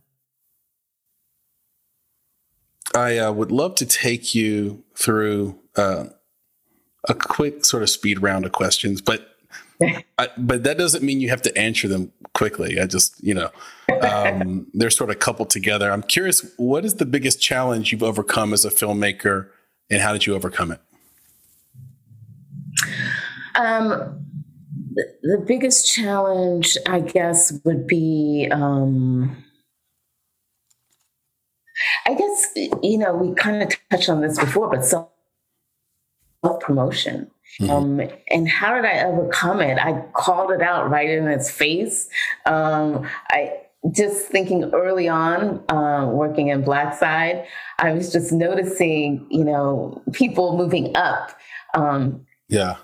I uh, would love to take you through uh, a quick sort of speed round of questions, but I, but that doesn't mean you have to answer them quickly. I just, you know, um, they're sort of coupled together. I'm curious, what is the biggest challenge you've overcome as a filmmaker, and how did you overcome it? Um, the, the biggest challenge, I guess, would be. Um, I guess you know we kind of touched on this before, but self promotion. Mm-hmm. Um, and how did I overcome it? I called it out right in its face. Um, I just thinking early on, uh, working in Blackside, I was just noticing, you know, people moving up. Um, yeah.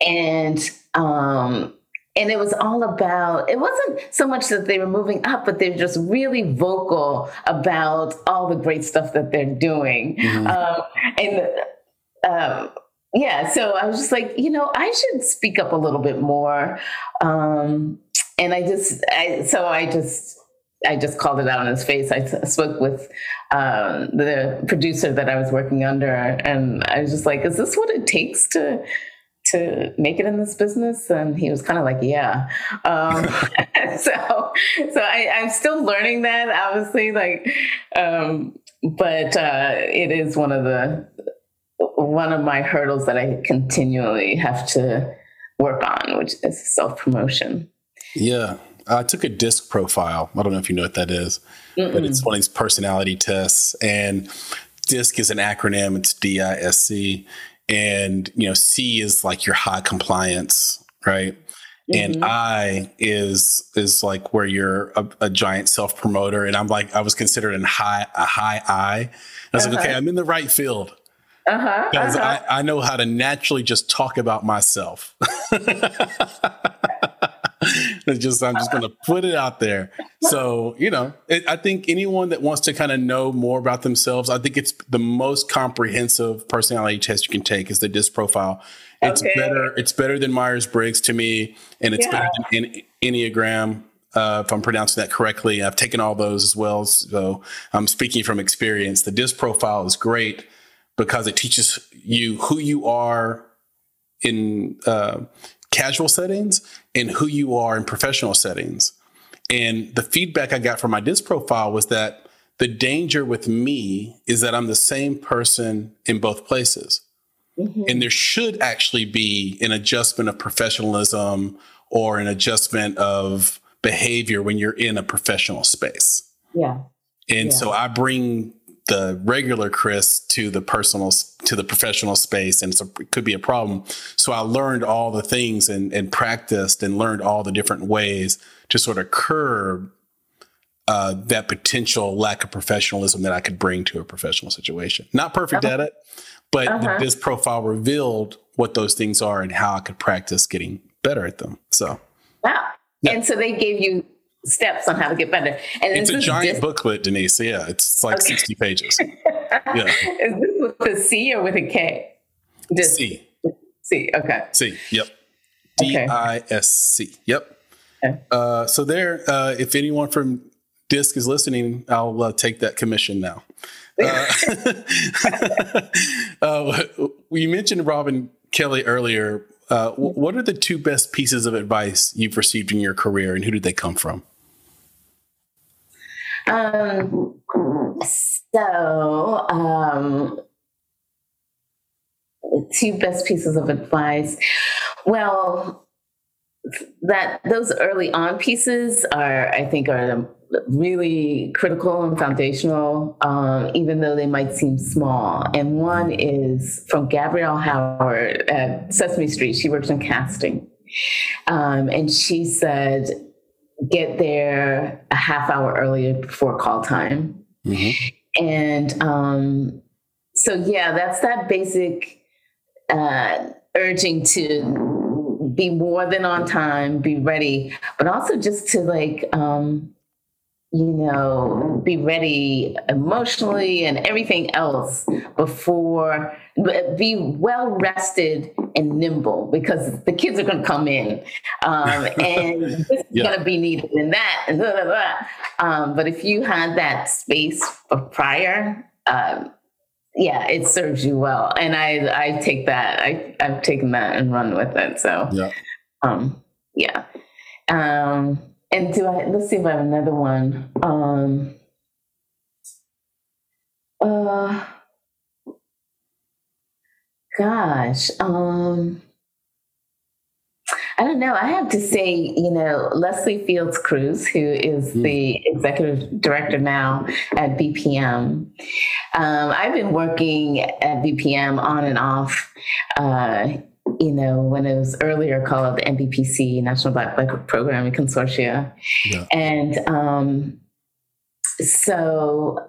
And um, and it was all about it wasn't so much that they were moving up but they're just really vocal about all the great stuff that they're doing mm-hmm. um, and um, yeah so i was just like you know i should speak up a little bit more um, and i just I, so i just I just called it out in his face. I spoke with um, the producer that I was working under, and I was just like, "Is this what it takes to to make it in this business?" And he was kind of like, "Yeah." Um, so, so I, am still learning that, obviously, like, um, but uh, it is one of the one of my hurdles that I continually have to work on, which is self promotion. Yeah. I took a disc profile. I don't know if you know what that is, but it's one of these personality tests. And DISC is an acronym. It's D I S C, and you know C is like your high compliance, right? Mm-hmm. And I is is like where you're a, a giant self promoter, and I'm like I was considered a high a high I. I was uh-huh. like, okay, I'm in the right field. Uh-huh, because uh-huh. I, I know how to naturally just talk about myself. it's just I'm just going to put it out there. So you know, it, I think anyone that wants to kind of know more about themselves, I think it's the most comprehensive personality test you can take is the DISC profile. It's okay. better. It's better than Myers Briggs to me, and it's yeah. better than Enneagram. Uh, if I'm pronouncing that correctly, I've taken all those as well. So I'm speaking from experience. The DISC profile is great because it teaches you who you are in uh, casual settings and who you are in professional settings. And the feedback I got from my disc profile was that the danger with me is that I'm the same person in both places. Mm-hmm. And there should actually be an adjustment of professionalism or an adjustment of behavior when you're in a professional space. Yeah. And yeah. so I bring the regular Chris to the personal to the professional space, and it could be a problem. So I learned all the things and, and practiced and learned all the different ways to sort of curb uh, that potential lack of professionalism that I could bring to a professional situation. Not perfect uh-huh. at it, but uh-huh. this profile revealed what those things are and how I could practice getting better at them. So, wow. Yeah. And so they gave you steps on how to get better. And it's a giant dis- booklet, Denise. Yeah, it's like okay. 60 pages. yeah. Is this with a C or with a K? Dis- C. C. Okay. C. Yep. D I S C. Yep. Okay. Uh, so there, uh, if anyone from DISC is listening, I'll uh, take that commission now. Uh, uh, you mentioned Robin Kelley earlier. Uh, what are the two best pieces of advice you've received in your career, and who did they come from? Um, so, um, two best pieces of advice. Well, that those early on pieces are, I think, are really critical and foundational, um, even though they might seem small. And one is from Gabrielle Howard at Sesame Street. She works in casting. Um, and she said, get there a half hour earlier before call time. Mm-hmm. And um, so, yeah, that's that basic uh, urging to be more than on time, be ready, but also just to like, um, you know, be ready emotionally and everything else before, be well rested and nimble because the kids are going to come in um, and this yeah. is going to be needed in that and blah, blah, blah. Um, but if you had that space of prior, um, yeah, it serves you well. And I, I take that, I, I've taken that and run with it. So, yeah. Um, yeah. Um, and do I, let's see if I have another one. Um, uh, gosh, um, I don't know. I have to say, you know, Leslie Fields Cruz, who is mm. the executive director now at BPM. Um, I've been working at BPM on and off. Uh, you know, when it was earlier called the NBPC, National Black Black Programming Consortia. Yeah. And um, so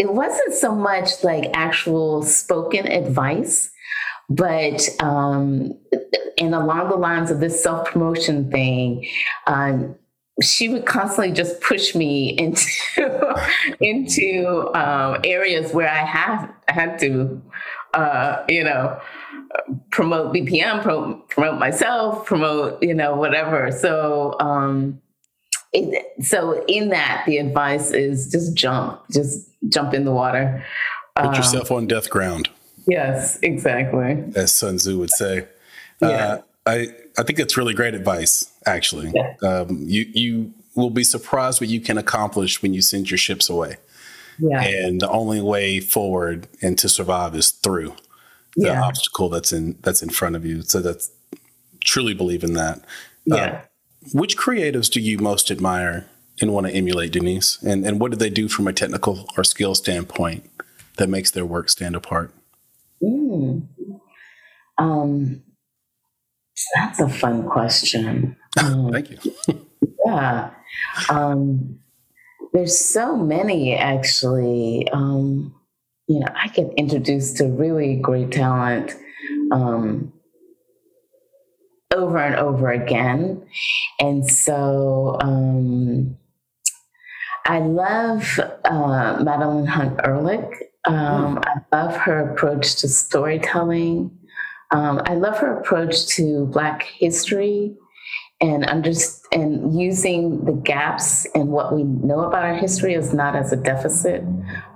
it wasn't so much like actual spoken advice, but um, and along the lines of this self promotion thing, um, she would constantly just push me into into um, areas where I have had to, uh, you know, promote BPM, pro- promote myself, promote you know whatever. So. Um, it, so in that, the advice is just jump, just jump in the water. Put um, yourself on death ground. Yes, exactly. As Sun Tzu would say. Yeah. Uh, I, I think it's really great advice, actually. Yeah. Um, you, you will be surprised what you can accomplish when you send your ships away. Yeah. And the only way forward and to survive is through the yeah. obstacle that's in that's in front of you. So that's truly believe in that. Uh, yeah. Uh, which creatives do you most admire and want to emulate, Denise? And and what do they do from a technical or skill standpoint that makes their work stand apart? Mm. Um, that's a fun question. Um, Thank you. yeah. Um, there's so many actually. Um, you know, I get introduced to really great talent um, over and over again. And so um, I love uh, Madeleine Hunt-Ehrlich. Um, mm. I love her approach to storytelling. Um, I love her approach to Black history and under, and using the gaps in what we know about our history is not as a deficit,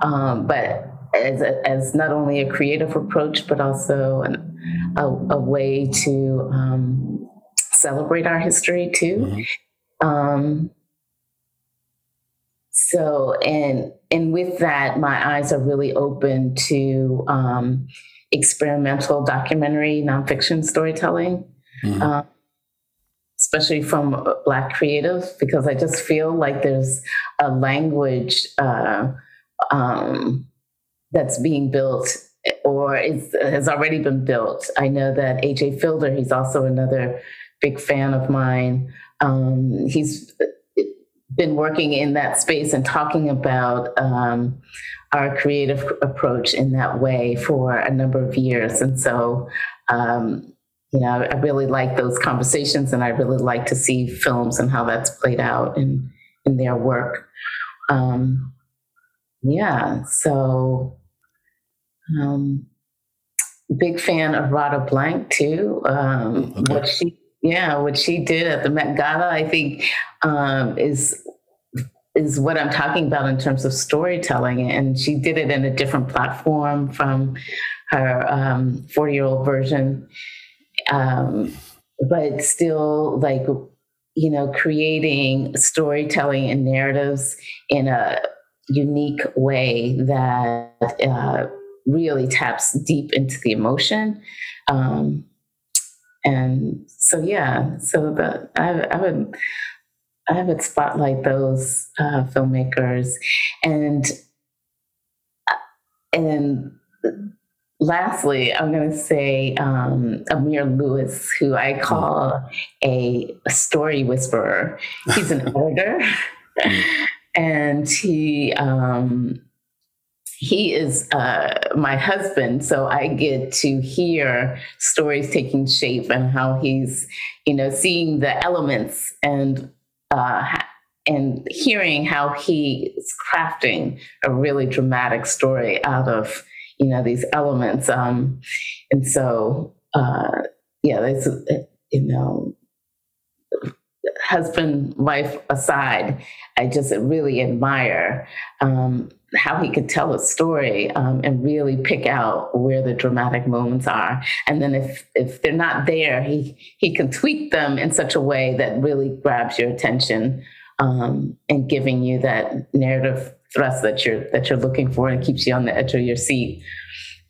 um, but as, a, as not only a creative approach, but also an, a, a, way to um, celebrate our history too. Mm-hmm. Um, so, and and with that, my eyes are really open to um, experimental documentary nonfiction storytelling. Mm-hmm. Uh, especially from Black creatives, because I just feel like there's a language uh, um, that's being built or is, has already been built. I know that AJ Fielder, he's also another big fan of mine. Um, he's been working in that space and talking about um, our creative approach in that way for a number of years. And so, um, you know, I really like those conversations and I really like to see films and how that's played out in, in their work. Um, yeah, so um, big fan of Radha Blank too. Um, okay. What she, yeah, what she did at the Met Gala, I think, um, is is what I'm talking about in terms of storytelling. And she did it in a different platform from her 40 um, year old version, um, but still like you know creating storytelling and narratives in a unique way that. Uh, really taps deep into the emotion. Um, and so, yeah, so the, I, I would, I would spotlight those uh, filmmakers and, and lastly, I'm going to say um, Amir Lewis, who I call a, a story whisperer. He's an editor, mm. and he um, he is uh, my husband, so I get to hear stories taking shape and how he's, you know, seeing the elements and uh, and hearing how he is crafting a really dramatic story out of you know these elements. Um, and so, uh, yeah, there's you know husband wife aside i just really admire um, how he could tell a story um, and really pick out where the dramatic moments are and then if if they're not there he he can tweak them in such a way that really grabs your attention um, and giving you that narrative thrust that you're that you're looking for and keeps you on the edge of your seat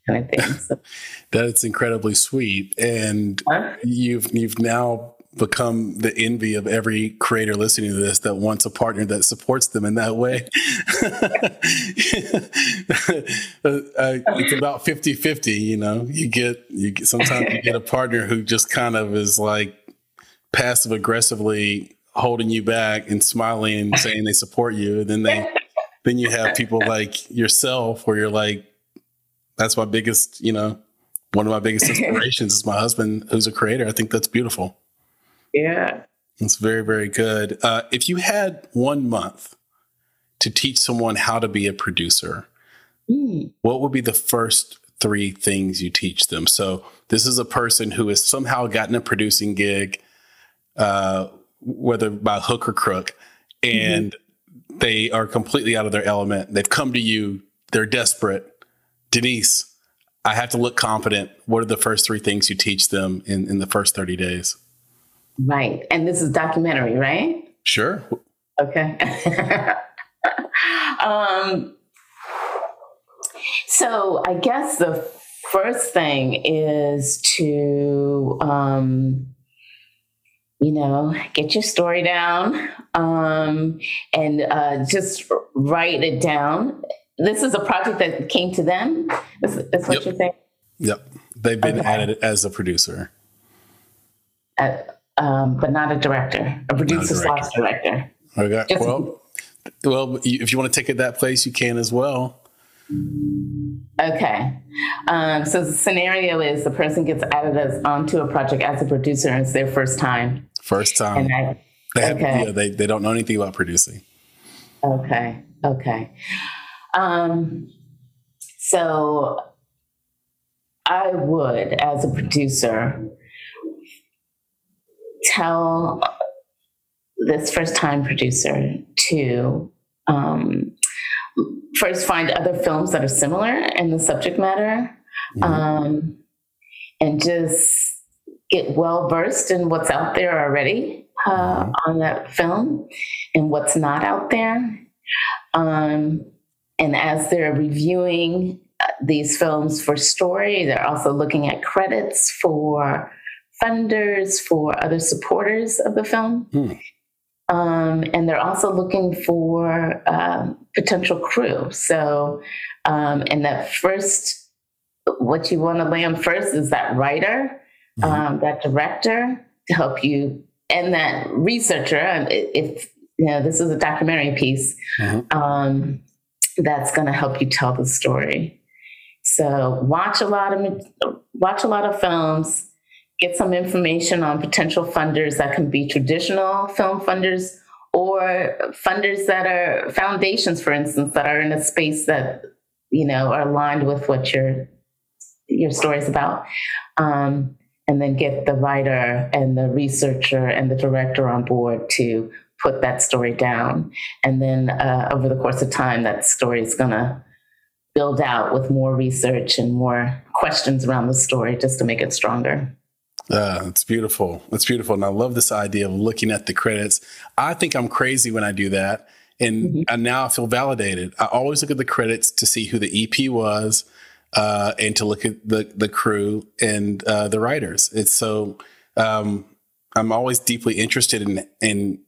kind of thing so. that's incredibly sweet and huh? you've you've now become the envy of every creator listening to this that wants a partner that supports them in that way. uh, it's about 50 50, you know, you get, you get, sometimes you get a partner who just kind of is like passive aggressively holding you back and smiling and saying they support you. And then they, then you have people like yourself where you're like, that's my biggest, you know, one of my biggest inspirations is my husband who's a creator. I think that's beautiful. Yeah. That's very, very good. Uh, if you had one month to teach someone how to be a producer, mm. what would be the first three things you teach them? So, this is a person who has somehow gotten a producing gig, uh, whether by hook or crook, and mm-hmm. they are completely out of their element. They've come to you, they're desperate. Denise, I have to look confident. What are the first three things you teach them in, in the first 30 days? Right. And this is documentary, right? Sure. Okay. um, so I guess the first thing is to, um, you know, get your story down um, and uh, just write it down. This is a project that came to them. That's, that's what yep. you're saying? Yep. They've been okay. added as a producer. Uh, um, but not a director, a producer slash director. Okay. Just well, well, if you want to take it that place, you can as well. Okay. Um, so the scenario is the person gets added as onto a project as a producer and it's their first time. First time. I, they have, okay. Yeah, they, they don't know anything about producing. Okay. Okay. Um, so I would, as a producer, tell this first time producer to um, first find other films that are similar in the subject matter mm-hmm. um, and just get well versed in what's out there already uh, mm-hmm. on that film and what's not out there. Um, and as they're reviewing uh, these films for story, they're also looking at credits for funders, for other supporters of the film. Hmm. Um, and they're also looking for um, potential crew. So, um, and that first, what you want to land first is that writer, mm-hmm. Um, that director to help you, and that researcher. If you know this is a documentary piece, mm-hmm. Um, that's going to help you tell the story. So, watch a lot of watch a lot of films get some information on potential funders that can be traditional film funders or funders that are foundations, for instance, that are in a space that you know are aligned with what your your story is about. Um, and then get the writer and the researcher and the director on board to put that story down. And then uh, over the course of time, that story is going to build out with more research and more questions around the story just to make it stronger. Uh, it's beautiful. It's beautiful. And I love this idea of looking at the credits. I think I'm crazy when I do that. And, mm-hmm. and now I feel validated. I always look at the credits to see who the EP was uh, and to look at the, the crew and uh, the writers. It's so, um, I'm always deeply interested in, in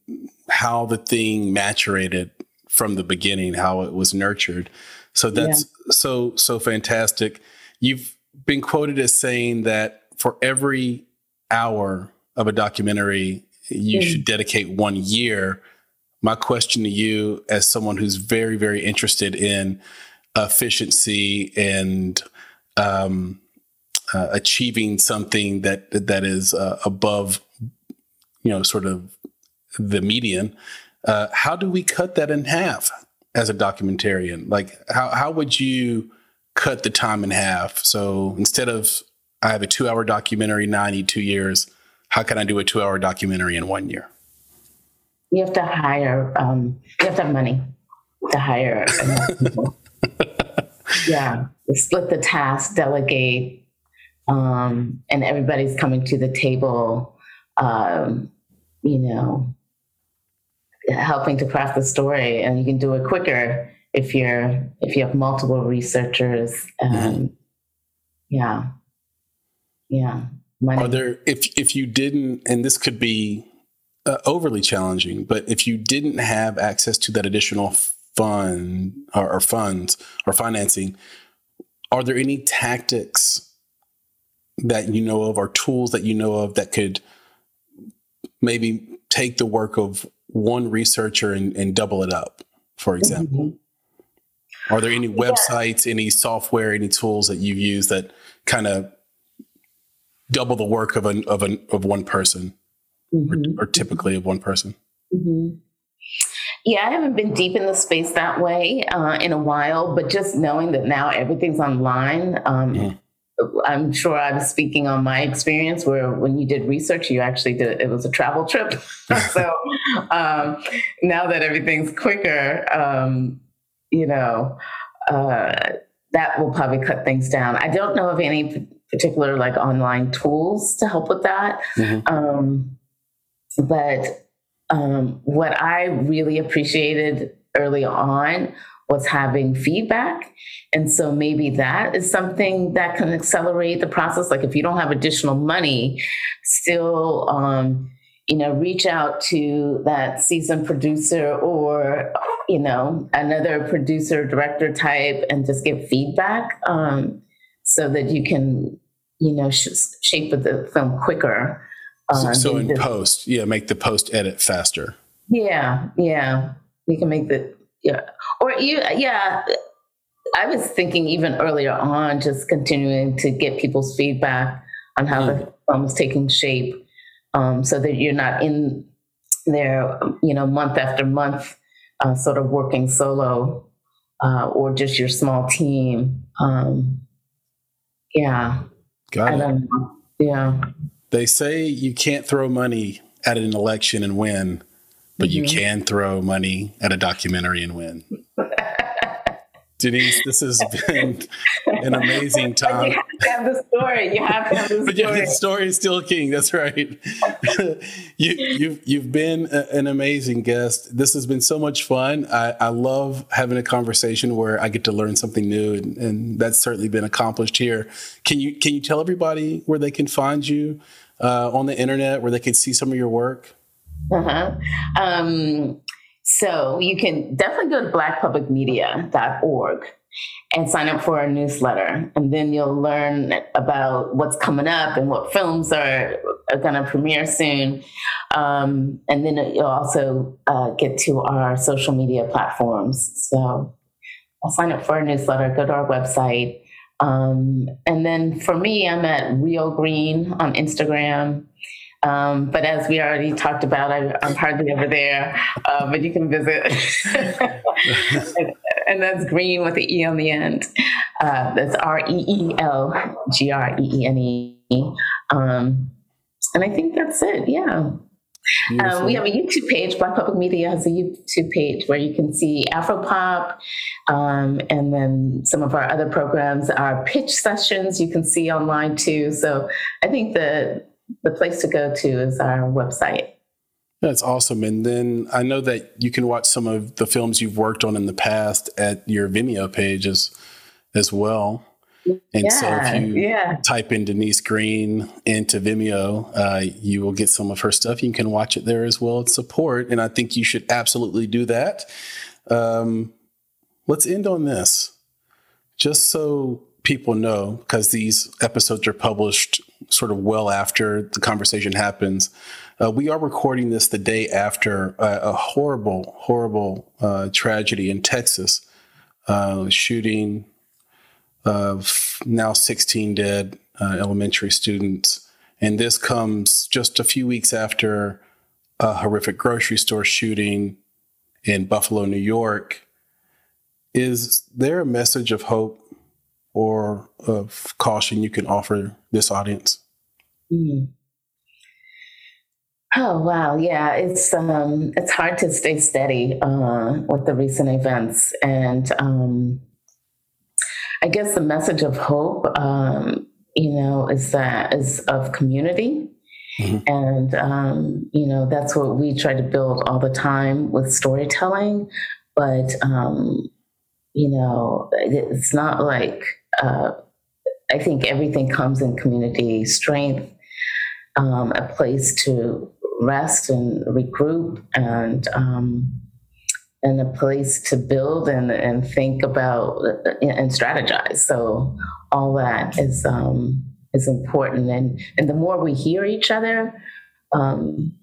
how the thing maturated from the beginning, how it was nurtured. So that's yeah. so, so fantastic. You've been quoted as saying that for every hour of a documentary, you mm. should dedicate one year. My question to you, as someone who's very, very interested in efficiency and um, uh, achieving something that that is uh, above, you know, sort of the median. Uh, how do we cut that in half as a documentarian? Like, how how would you cut the time in half? So instead of I have a two hour documentary, now I need two years. How can I do a two hour documentary in one year? You have to hire. Um, you have to have money to hire yeah, split the task, delegate, um, and everybody's coming to the table. Um, you know, helping to craft the story, and you can do it quicker if you're if you have multiple researchers. Um, mm-hmm. Yeah, yeah. Money. Are there if if you didn't, and this could be uh, overly challenging, but if you didn't have access to that additional fund or, or funds or financing, are there any tactics that you know of or tools that you know of that could maybe take the work of one researcher and, and double it up, for example? Mm-hmm. Are there any websites, yeah. any software, any tools that you've used that kind of double the work of an of an of one person, mm-hmm. or, or, typically of one person? Mm-hmm. Yeah, I haven't been deep in the space that way uh, in a while, but just knowing that now everything's online, um, mm. I'm sure I'm speaking on my experience where when you did research, you actually did it was a travel trip. so um, now that everything's quicker, um, you know, uh, that will probably cut things down. I don't know of any particular like online tools to help with that. Mm-hmm. Um, but um, what I really appreciated early on was having feedback. And so maybe that is something that can accelerate the process. Like if you don't have additional money, still, um, you know, reach out to that seasoned producer or, you know, another producer, director type and just get feedback um, so that you can, you know, sh- shape the film quicker. Uh, so, in post, yeah, make the post edit faster. Yeah, yeah, you can make the yeah, or you yeah. I was thinking even earlier on, just continuing to get people's feedback on how mm. the film is taking shape, um, so that you're not in there, you know, month after month, uh, sort of working solo, uh, or just your small team. Um, yeah, got it. Yeah. They say you can't throw money at an election and win, but mm-hmm. you can throw money at a documentary and win. Denise, this has been an amazing time. you have to have the story. You have to have the story. but yeah, the story is still king. That's right. you, you've you've been a, an amazing guest. This has been so much fun. I, I, love having a conversation where I get to learn something new, and, and, that's certainly been accomplished here. Can you can you tell everybody where they can find you uh, on the internet, where they can see some of your work? Uh huh. Um, so you can definitely go to blackpublicmedia.org and sign up for our newsletter. And then you'll learn about what's coming up and what films are, are going to premiere soon. Um, and then you'll also uh, get to our social media platforms. So I'll sign up for our newsletter, go to our website. Um, and then for me, I'm at Real Green on Instagram. Um, but as we already talked about, I, am hardly ever there, uh, but you can visit. and, and, that's green with the E on the end. Uh, that's R E E L G R E E N E. Um, and I think that's it. Yeah. Um, we have a YouTube page. Black Public Media has a YouTube page where you can see Afropop, um, and then some of our other programs, our pitch sessions, you can see online too. So I think the the place to go to is our website. That's awesome. And then I know that you can watch some of the films you've worked on in the past at your Vimeo pages as well. And yeah, so if you yeah. type in Denise Greene into Vimeo, uh, you will get some of her stuff. You can watch it there as well and support. And I think you should absolutely do that. Um, let's end on this. Just so people know, because these episodes are published sort of well after the conversation happens. Uh, we are recording this the day after a horrible, horrible uh, tragedy in Texas uh, shooting of now 16 dead uh, elementary students. And this comes just a few weeks after a horrific grocery store shooting in Buffalo, New York. Is there a message of hope or of caution you can offer this audience? Mm. Oh wow, yeah, it's um, it's hard to stay steady uh, with the recent events, and um, I guess the message of hope, um, you know, is that is of community. Mm-hmm. And, um, you know, that's what we try to build all the time with storytelling. But, um, you know, it's not like, uh, I think everything comes in community strength, um, a place to rest and regroup and, um, and a place to build and, and think about and strategize. So all that is um, is important, and and the more we hear each other um,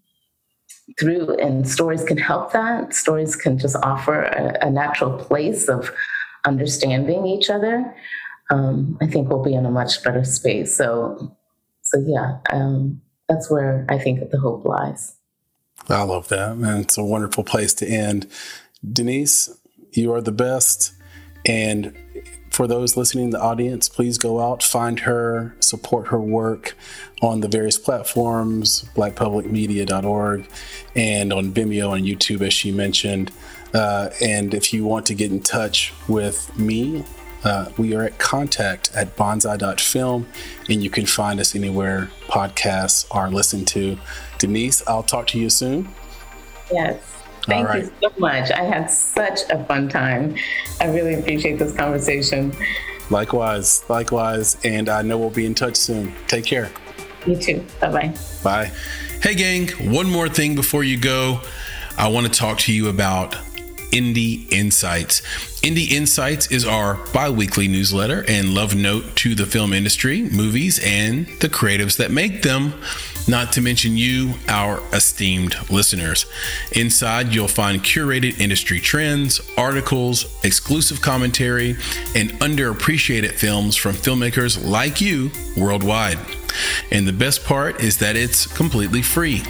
through, and stories can help that. Stories can just offer a, a natural place of understanding each other. Um, I think we'll be in a much better space. So, so yeah, um, that's where I think the hope lies. I love that, and it's a wonderful place to end. Denise, you are the best. And for those listening in the audience, please go out, find her, support her work on the various platforms, blackpublicmedia.org, and on Vimeo and YouTube, as she mentioned. Uh, and if you want to get in touch with me, uh, we are at contact at bonsai.film, and you can find us anywhere podcasts are listened to. Denise, I'll talk to you soon. Yes. Thank right. you so much. I had such a fun time. I really appreciate this conversation. Likewise, likewise. And I know we'll be in touch soon. Take care. You too. Bye bye. Bye. Hey, gang, one more thing before you go. I want to talk to you about Indie Insights. Indie Insights is our bi weekly newsletter and love note to the film industry, movies, and the creatives that make them not to mention you, our esteemed listeners. Inside, you'll find curated industry trends, articles, exclusive commentary, and underappreciated films from filmmakers like you worldwide. And the best part is that it's completely free.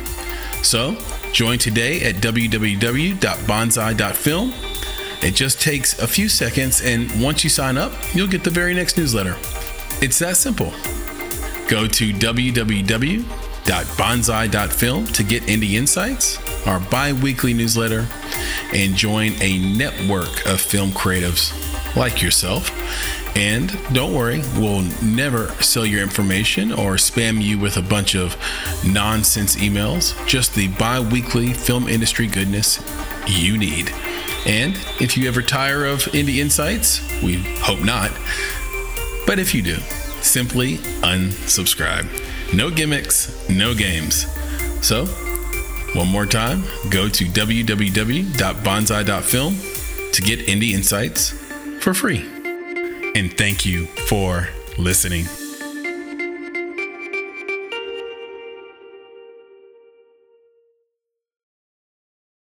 So, join today at www.bonsai.film. It just takes a few seconds, and once you sign up, you'll get the very next newsletter. It's that simple. Go to www www.bonsai.film to get indie insights, our bi weekly newsletter, and join a network of film creatives like yourself. And don't worry, we'll never sell your information or spam you with a bunch of nonsense emails, just the bi weekly film industry goodness you need. And if you ever tire of Indie Insights, we hope not, but if you do, simply unsubscribe. No gimmicks, no games. So, one more time, go to www.bonsai.film to get indie insights for free. And thank you for listening.